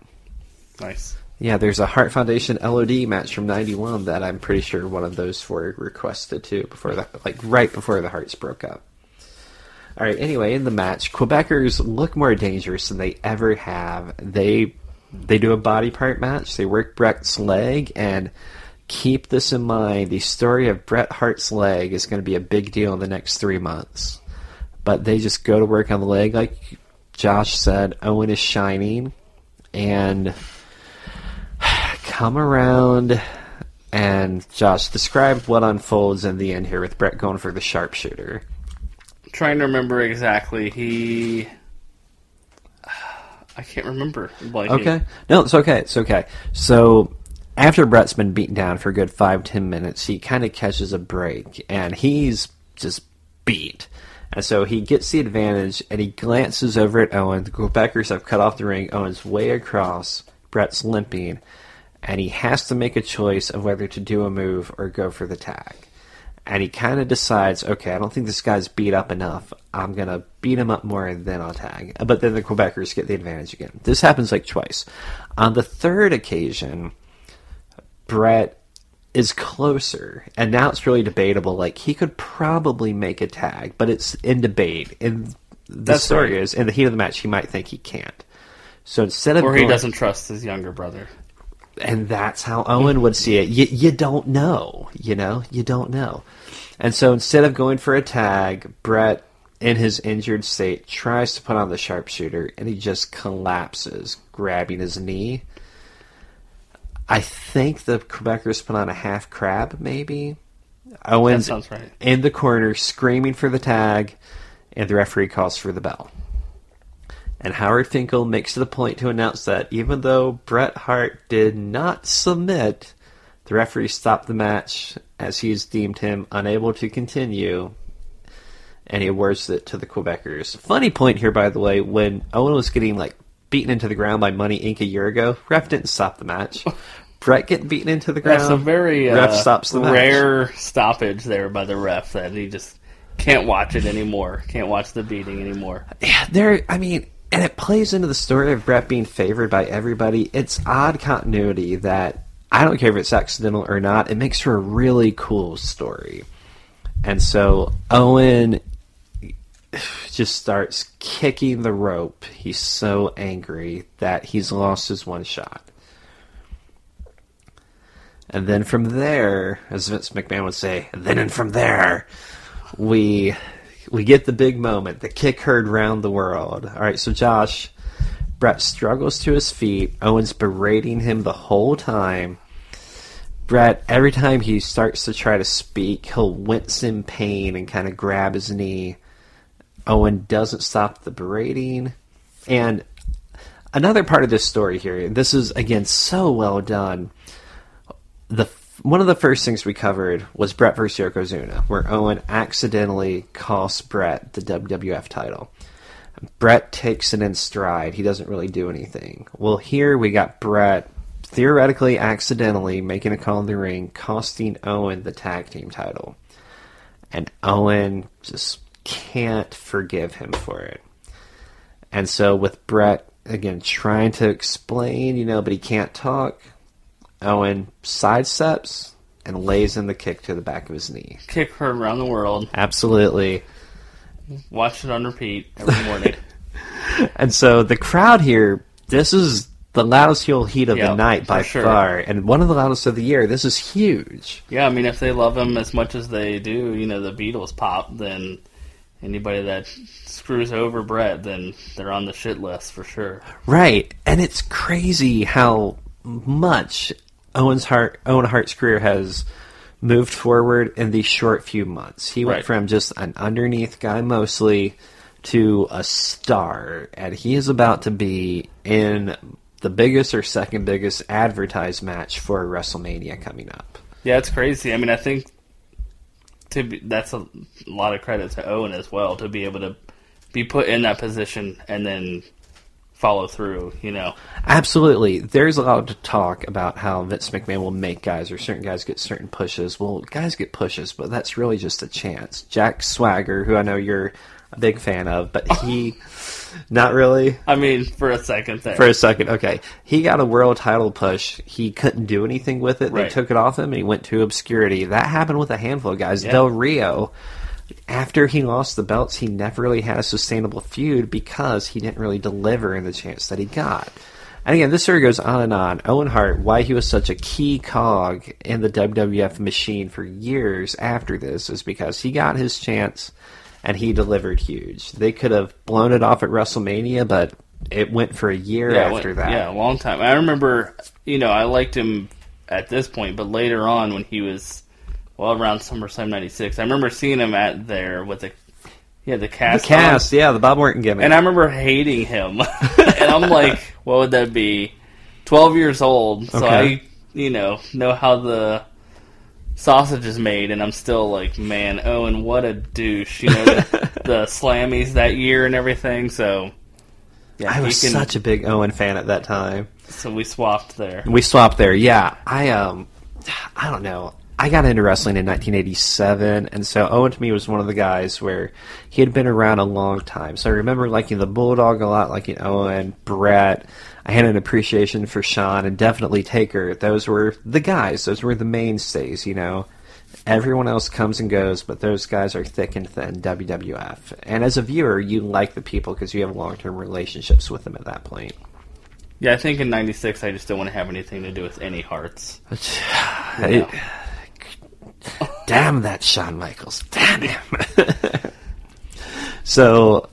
nice. Yeah, there's a Hart Foundation LOD match from '91 that I'm pretty sure one of those four requested too before the like right before the Harts broke up. All right. Anyway, in the match, Quebecers look more dangerous than they ever have. They they do a body part match. They work Bret's leg, and keep this in mind: the story of Bret Hart's leg is going to be a big deal in the next three months. But they just go to work on the leg, like Josh said. Owen is shining, and come around and Josh describe what unfolds in the end here with Bret going for the sharpshooter. trying to remember exactly. He, I can't remember. Like Okay, no, it's okay, it's okay. So after Bret's been beaten down for a good five ten minutes, he kind of catches a break and he's just beat. And so he gets the advantage and he glances over at Owen. The Quebecers have cut off the ring. Owen's way across. Bret's limping. And he has to make a choice of whether to do a move or go for the tag. And he kind of decides, okay, I don't think this guy's beat up enough. I'm going to beat him up more and then I'll tag. But then the Quebecers get the advantage again. This happens like twice. On the third occasion, Bret is closer, and now it's really debatable. Like he could probably make a tag, but it's in debate. And the That's story right. is, in the heat of the match, he might think he can't. So instead of or he going- doesn't trust his younger brother. And that's how Owen would see it. You, you don't know, you know, you don't know. And so instead of going for a tag, Bret, in his injured state, tries to put on the sharpshooter, and he just collapses, grabbing his knee. I think the Quebecers put on a half crab, maybe. Owen's right. in the corner, screaming for the tag, and the referee calls for the bell. And Howard Finkel makes the point to announce that even though Bret Hart did not submit, the referee stopped the match as he has deemed him unable to continue. and he awards it to the Quebecers. Funny point here, by the way, when Owen was getting like beaten into the ground by Money Inc. a year ago, ref didn't stop the match. Bret getting beaten into the ground. That's a very uh, ref stops the match. rare stoppage there by the ref that he just can't watch it anymore. Can't watch the beating anymore. Yeah, there. I mean, and it plays into the story of Bret being favored by everybody. It's odd continuity that I don't care if it's accidental or not. It makes for a really cool story. And so Owen just starts kicking the rope. He's so angry that he's lost his one shot. And then from there, as Vince McMahon would say, then and from there, we we get the big moment, the kick heard round the world. All right, so Josh, Bret struggles to his feet. Owen's berating him the whole time. Bret, every time he starts to try to speak, he'll wince in pain and kind of grab his knee. Owen doesn't stop the berating. And another part of this story here, this is again so well done. The one of the first things we covered was Bret versus Yokozuna, where Owen accidentally costs Bret the WWF title. Bret takes it in stride. He doesn't really do anything. Well, here we got Bret theoretically accidentally making a call in the ring, costing Owen the tag team title. And Owen just can't forgive him for it. And so with Bret again trying to explain, you know, but he can't talk, Owen sidesteps and lays in the kick to the back of his knee. Kick heard around the world. Absolutely. Watch it on repeat every morning. And so the crowd here, this is the loudest heel heat of Yeah, the night by sure. far, and one of the loudest of the year. This is huge. yeah, I mean, if they love him as much as they do, you know, the Beatles pop, then anybody that screws over Bret, then they're on the shit list for sure. Right, and it's crazy how much Owen's heart Owen Hart's career has moved forward in these short few months. He went Right. from just an underneath guy mostly to a star, and he is about to be in the biggest or second biggest advertised match for WrestleMania coming up. Yeah, it's crazy. I mean, I think to be, that's a lot of credit to Owen as well to be able to be put in that position and then follow through. You know, Absolutely. There's a lot to talk about how Vince McMahon will make guys or certain guys get certain pushes. Well, guys get pushes, but that's really just a chance. Jack Swagger, who I know you're a big fan of, but he not really I mean, for a second there. for a second. Okay. He got a world title push. He couldn't do anything with it. They took it off him and he went to obscurity. That happened with a handful of guys. Yeah. Del Rio after he lost the belts, he never really had a sustainable feud because he didn't really deliver in the chance that he got. And again, this story goes on and on. Owen Hart, why he was such a key cog in the WWF machine for years after this is because he got his chance and he delivered huge. They could have blown it off at WrestleMania, but it went for a year yeah, after went- that. Yeah, a long time. I remember, you know, I liked him at this point, but later on when he was, well, around SummerSlam 96, I remember seeing him at there with the, he had the The cast. cast, on, yeah, the Bob Orton gimmick. and I remember hating him. and I'm like, what would that be? 12 years old, so Okay. I, you know, know how the sausage is made, and I'm still like, man, Owen, what a douche. You know, the, the slammies that year and everything, so. Yeah, I was can- such a big Owen fan at that time. so we swapped there. We swapped there. Yeah, I um, I don't know. I got into wrestling in 1987, and so Owen to me was one of the guys where he had been around a long time. So I remember liking the Bulldog a lot, liking Owen, Bret. I had an appreciation for Shawn and definitely Taker. Those were the guys. Those were the mainstays. You know, everyone else comes and goes, but those guys are thick and thin. WWF. And as a viewer, you like the people because you have long-term relationships with them at that point. Yeah, I think in '96 I just don't want to have anything to do with any Harts. It- damn that Shawn Michaels. Damn him. so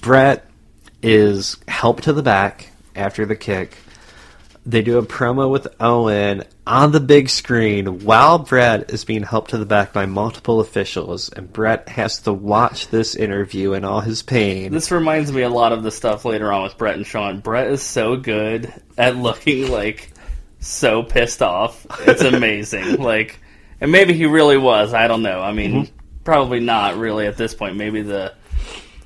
Bret is helped to the back after the kick. They do a promo with Owen on the big screen while Bret is being helped to the back by multiple officials, and Bret has to watch this interview in all his pain. This reminds me a lot of the stuff later on with Bret and Shawn. Bret is so good at looking like so pissed off. It's amazing. like, and maybe he really was. I don't know. I mean, probably not really at this point. Maybe the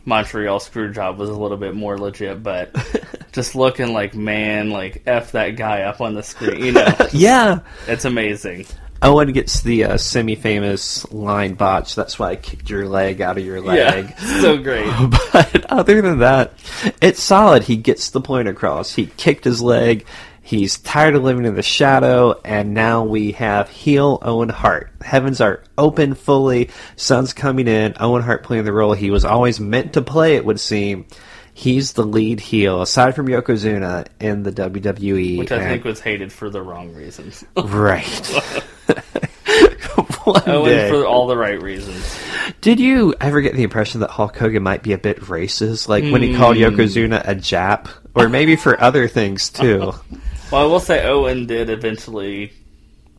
Montreal screw job was a little bit more legit, but just looking like man, like f that guy up on the screen. You know, Yeah. it's amazing. Owen gets the uh, semi-famous line botch. That's why I kicked your leg out of your leg. Yeah, so great. but other than that, it's solid. He gets the point across. He kicked his leg. He's tired of living in the shadow, and now we have heel Owen Hart. Heavens are open fully. Sun's coming in. Owen Hart playing the role he was always meant to play. It would seem. He's the lead heel, aside from Yokozuna in the WWE. Which I and- think was hated for the wrong reasons. right. One Owen day. for all the right reasons. Did you ever get the impression that Hulk Hogan might be a bit racist, like when he called Hmm. Yokozuna a Jap, or maybe for other things too? Well, I will say Owen did eventually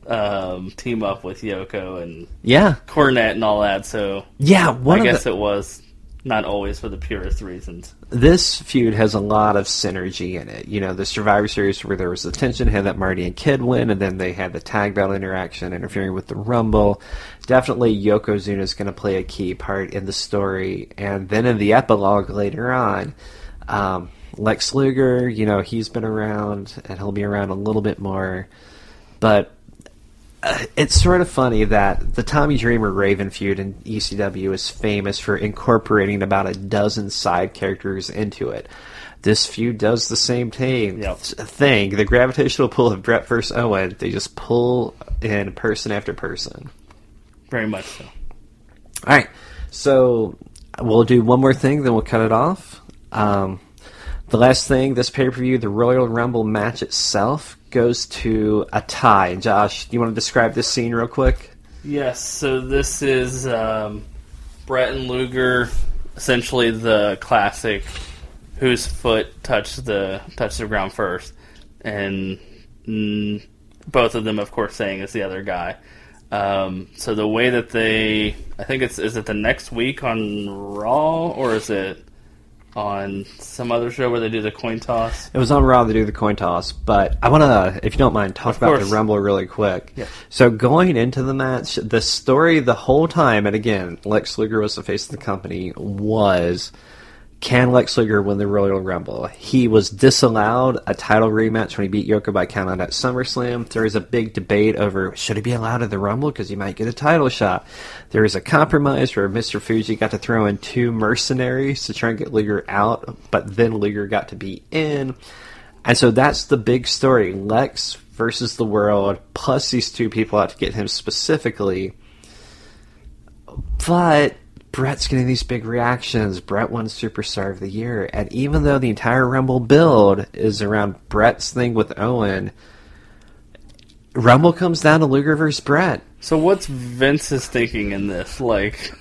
um, team up with Yoko and Yeah, Cornette and all that, so yeah. One I guess the, it was not always for the purest reasons. this feud has a lot of synergy in it. You know, the Survivor Series where there was the tension had that Marty and Kid win, and then they had the tag belt interaction interfering with the Rumble. Definitely, Yokozuna is going to play a key part in the story, and then in the epilogue later on. Um, Lex Luger, you know, he's been around and he'll be around a little bit more. But uh, it's sort of funny that the Tommy Dreamer Raven feud in ECW is famous for incorporating about a dozen side characters into it. This feud does the same thing. Yep. Thing. The gravitational pull of Brett versus Owen. They just pull in person after person. Very much so. All right, so we'll do one more thing, then we'll cut it off. Um, the last thing, this pay per view, the Royal Rumble match itself goes to a tie. Josh, do you want to describe this scene real quick? Yes, so this is um, Bret and Luger, essentially the classic whose foot touched the touched the ground first, and mm, both of them, of course, saying it's the other guy. Um, so the way that they, I think it's is it the next week on Raw or is it on some other show where they do the coin toss? It was on Raw to do the coin toss, but I want to, if you don't mind, talk Of about course. the Rumble really quick. Yeah. So going into the match, the story the whole time, and again, Lex Luger was the face of the company, was can Lex Luger win the Royal Rumble? He was disallowed a title rematch when he beat Yoko by count out at SummerSlam. There was a big debate over should he be allowed in the Rumble because he might get a title shot. There was a compromise where Mr. Fuji got to throw in two mercenaries to try and get Luger out, but then Luger got to be in. And so that's the big story. Lex versus the world, plus these two people out to get him specifically. But Bret's getting these big reactions. Bret won Superstar of the Year. And even though the entire Rumble build is around Bret's thing with Owen, Rumble comes down to Luger versus Bret. So what's Vince's thinking in this? Like,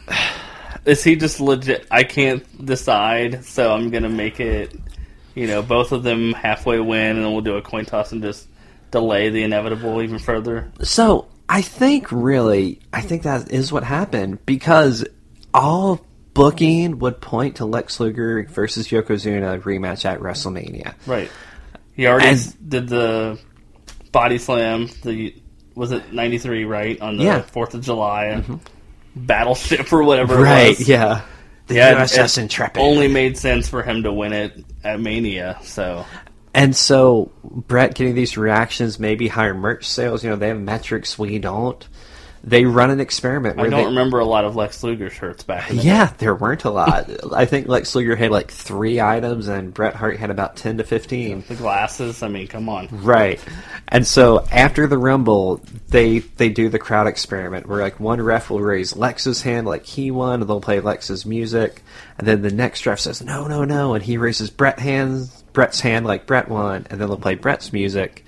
is he just legit? I can't decide, so I'm gonna make it. You know, both of them halfway win, and we'll do a coin toss and just delay the inevitable even further. So I think really, I think that is what happened because all booking would point to Lex Luger versus Yokozuna rematch at WrestleMania. Right. He already And- did the body slam. The was it '93, right? On the Yeah. Mm-hmm. Fourth of July, battleship or whatever. it Right? Yeah. The Yeah, USS it Intrepid. Only made sense for him to win it at Mania. So And so Bret getting these reactions, maybe higher merch sales. You know, they have metrics we don't. They run an experiment I don't they, remember a lot of Lex Luger shirts back. In the Yeah, there weren't a lot. I think Lex Luger had like three items, and Bret Hart had about ten to fifteen. The glasses. I mean, come on. Right. And so after the Rumble, they they do the crowd experiment where like one ref will raise Lex's hand like he won, and they'll play Lex's music, and then the next ref says no, no, no, and he raises Bret hands Bret's hand like Bret won, and then they'll play Bret's music.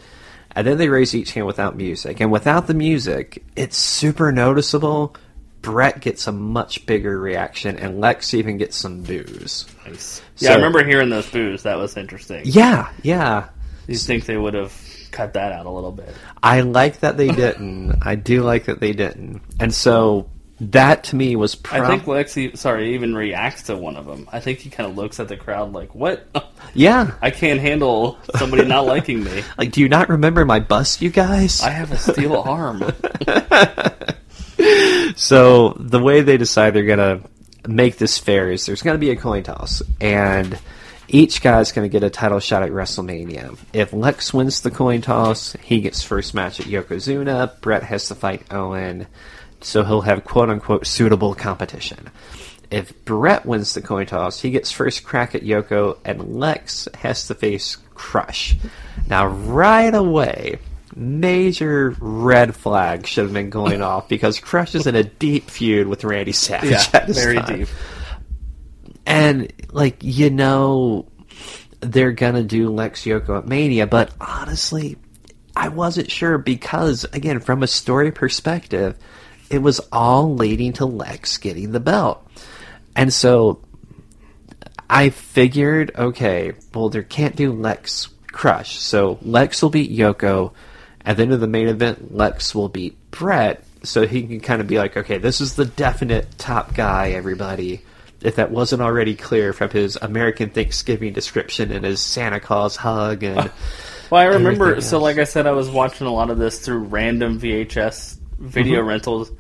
And then they raise each hand without music. And without the music, it's super noticeable. Bret gets a much bigger reaction, and Lex even gets some boos. Nice. Yeah, I remember hearing those boos. That was interesting. Yeah, yeah. You think they would have cut that out a little bit? I like that they didn't. I do like that they didn't. And so that to me was I think Lexi, sorry, even reacts to one of them. I think he kind of looks at the crowd like, "What? yeah. I can't handle somebody not liking me. Like, do you not remember my bust, you guys? I have a steel arm." so the way they decide they're gonna make this fair is there's gonna be a coin toss, and each guy's gonna get a title shot at WrestleMania. If Lex wins the coin toss, he gets first match at Yokozuna. Bret has to fight Owen, so he'll have quote unquote suitable competition. If Bret wins the coin toss, he gets first crack at Yoko, and Lex has to face Crush. Now, right away, major red flag should have been going off because Crush is in a deep feud with Randy Savage. Yeah, at this very time. deep. And like you know, they're gonna do Lex Yoko at Mania, but honestly, I wasn't sure because again, from a story perspective, it was all leading to Lex getting the belt, and so I figured, okay, well, there can't do Lex Crush, so Lex will beat Yoko, At the end of the main event, Lex will beat Bret, so he can kind of be like, okay, this is the definite top guy, everybody. If that wasn't already clear from his American Thanksgiving description and his Santa Claus hug and Well, I remember. So, like I said, I was watching a lot of this through random VHS video rentals,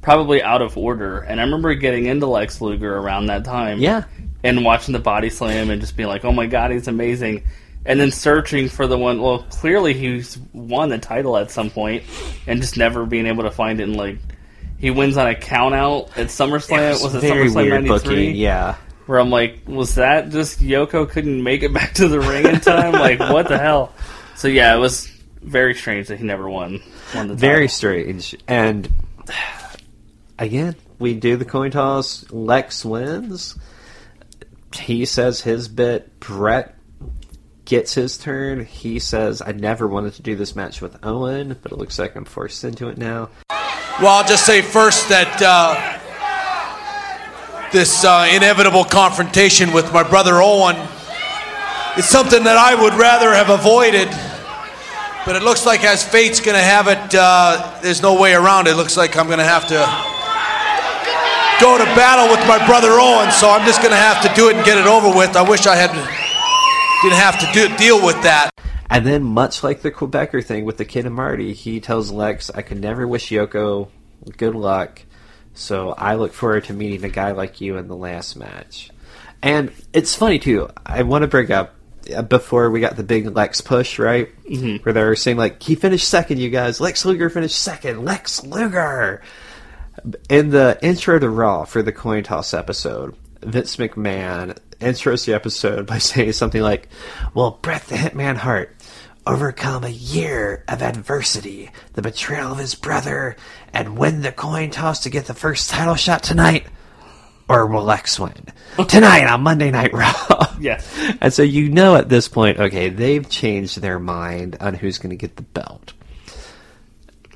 probably out of order. And I remember getting into Lex Luger around that time. Yeah. And watching the body slam and just being like, "Oh my god, he's amazing!" And then searching for the one. Well, clearly he's won the title at some point, and just never being able to find it. And like, he wins on a count out at SummerSlam. was it very SummerSlam '93? Yeah, where I'm like, was that just Yoko couldn't make it back to the ring in time? like, what the hell? So yeah, it was very strange that he never won. won the very title. strange. And again, we do the coin toss. Lex wins. He says his bit. Bret gets his turn. He says, "I never wanted to do this match with Owen, but it looks like I'm forced into it now." Well, I'll just say first that uh, this uh, inevitable confrontation with my brother Owen is something that I would rather have avoided. But it looks like as fate's going to have it, uh, there's no way around it. Looks like I'm going to have to go to battle with my brother Owen, so I'm just going to have to do it and get it over with. I wish I had didn't have to do, deal with that. And then, much like the Quebecer thing with the kid and Marty, he tells Lex, I could never wish Yoko good luck, so I look forward to meeting a guy like you in the last match. And it's funny, too. I want to bring up, before we got the big Lex push, right? Mm-hmm. Where they were saying, like, he finished second, you guys. Lex Luger finished second. Lex Luger! In the intro to Raw for the coin toss episode, Vince McMahon intros the episode by saying something like, Well, Bret the Hitman Hart overcome a year of adversity, the betrayal of his brother, and win the coin toss to get the first title shot tonight? Or will Lex win? Tonight on Monday Night Raw. Yeah, And so you know at this point, okay, they've changed their mind on who's going to get the belt.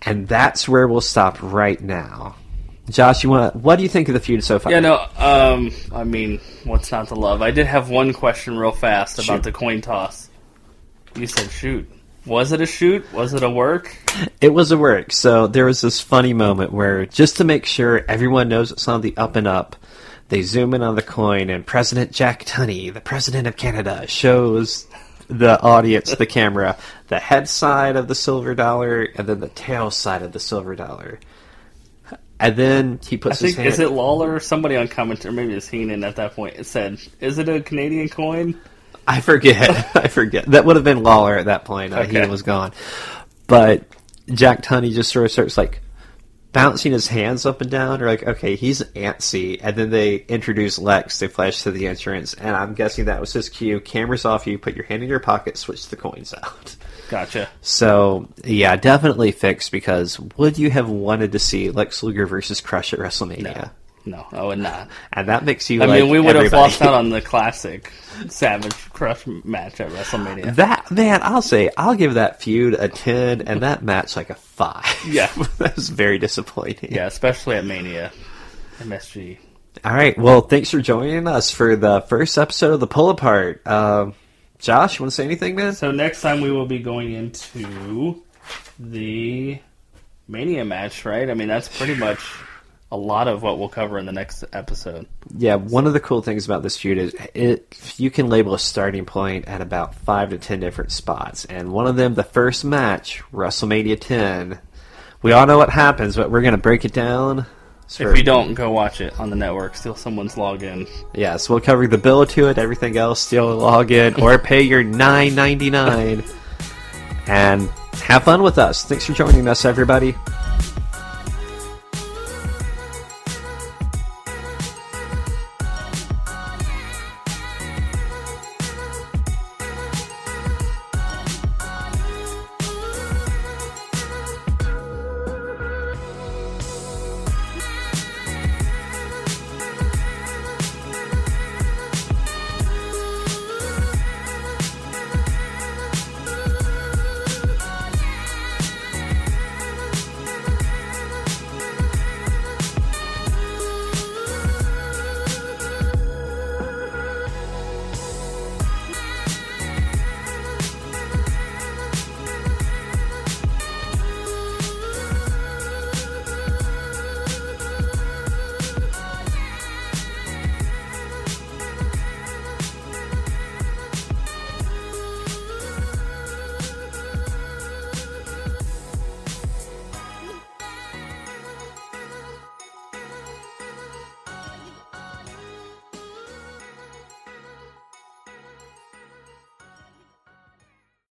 And that's where we'll stop right now. Josh, you want? What do you think of the feud so far? Yeah, no. Um, I mean, what's not to love? I did have one question real fast about Shoot. the coin toss. You said shoot. Was it a shoot? Was it a work? It was a work. So there was this funny moment where, just to make sure everyone knows it's on the up and up, they zoom in on the coin, and President Jack Tunney, the President of Canada, shows the audience, the camera, the head side of the silver dollar, and then the tail side of the silver dollar. And then he I puts his think hand. is it Lawler or somebody on commentary? Maybe it's Heenan at that point. It said, "Is it a Canadian coin?" I forget. I forget. That would have been Lawler at that point. Uh, Okay. He was gone. But Jack Tunney just sort of starts like bouncing his hands up and down. Or like, okay, he's antsy. And then they introduce Lex. They flash to the entrance, and I'm guessing that was his cue. Cameras off. You put your hand in your pocket. Switch the coins out. Gotcha. So yeah, definitely fixed. Because would you have wanted to see Lex Luger versus Crush at WrestleMania? No, I would not. And that makes you. I like mean, we would have lost out on the classic Savage Crush match at WrestleMania. That man, I'll say I'll give that feud a ten, and that match like a five. Yeah. that was very disappointing. yeah, especially at Mania, MSG. All right. Well, thanks for joining us for the first episode of the Pull Apart. Um, Josh, you want to say anything, man? So next time we will be going into the Mania match, right? I mean, that's pretty much a lot of what we'll cover in the next episode. Yeah. One of the cool things about this feud is it you can label a starting point at about five to ten different spots, and one of them, the first match, WrestleMania 10. We all know what happens, but we're going to break it down If you don't, go watch it on the network. Steal someone's login. Yes, we'll cover the bill to it, everything else, steal a login, or pay your nine ninety nine, and have fun with us. Thanks for joining us, everybody.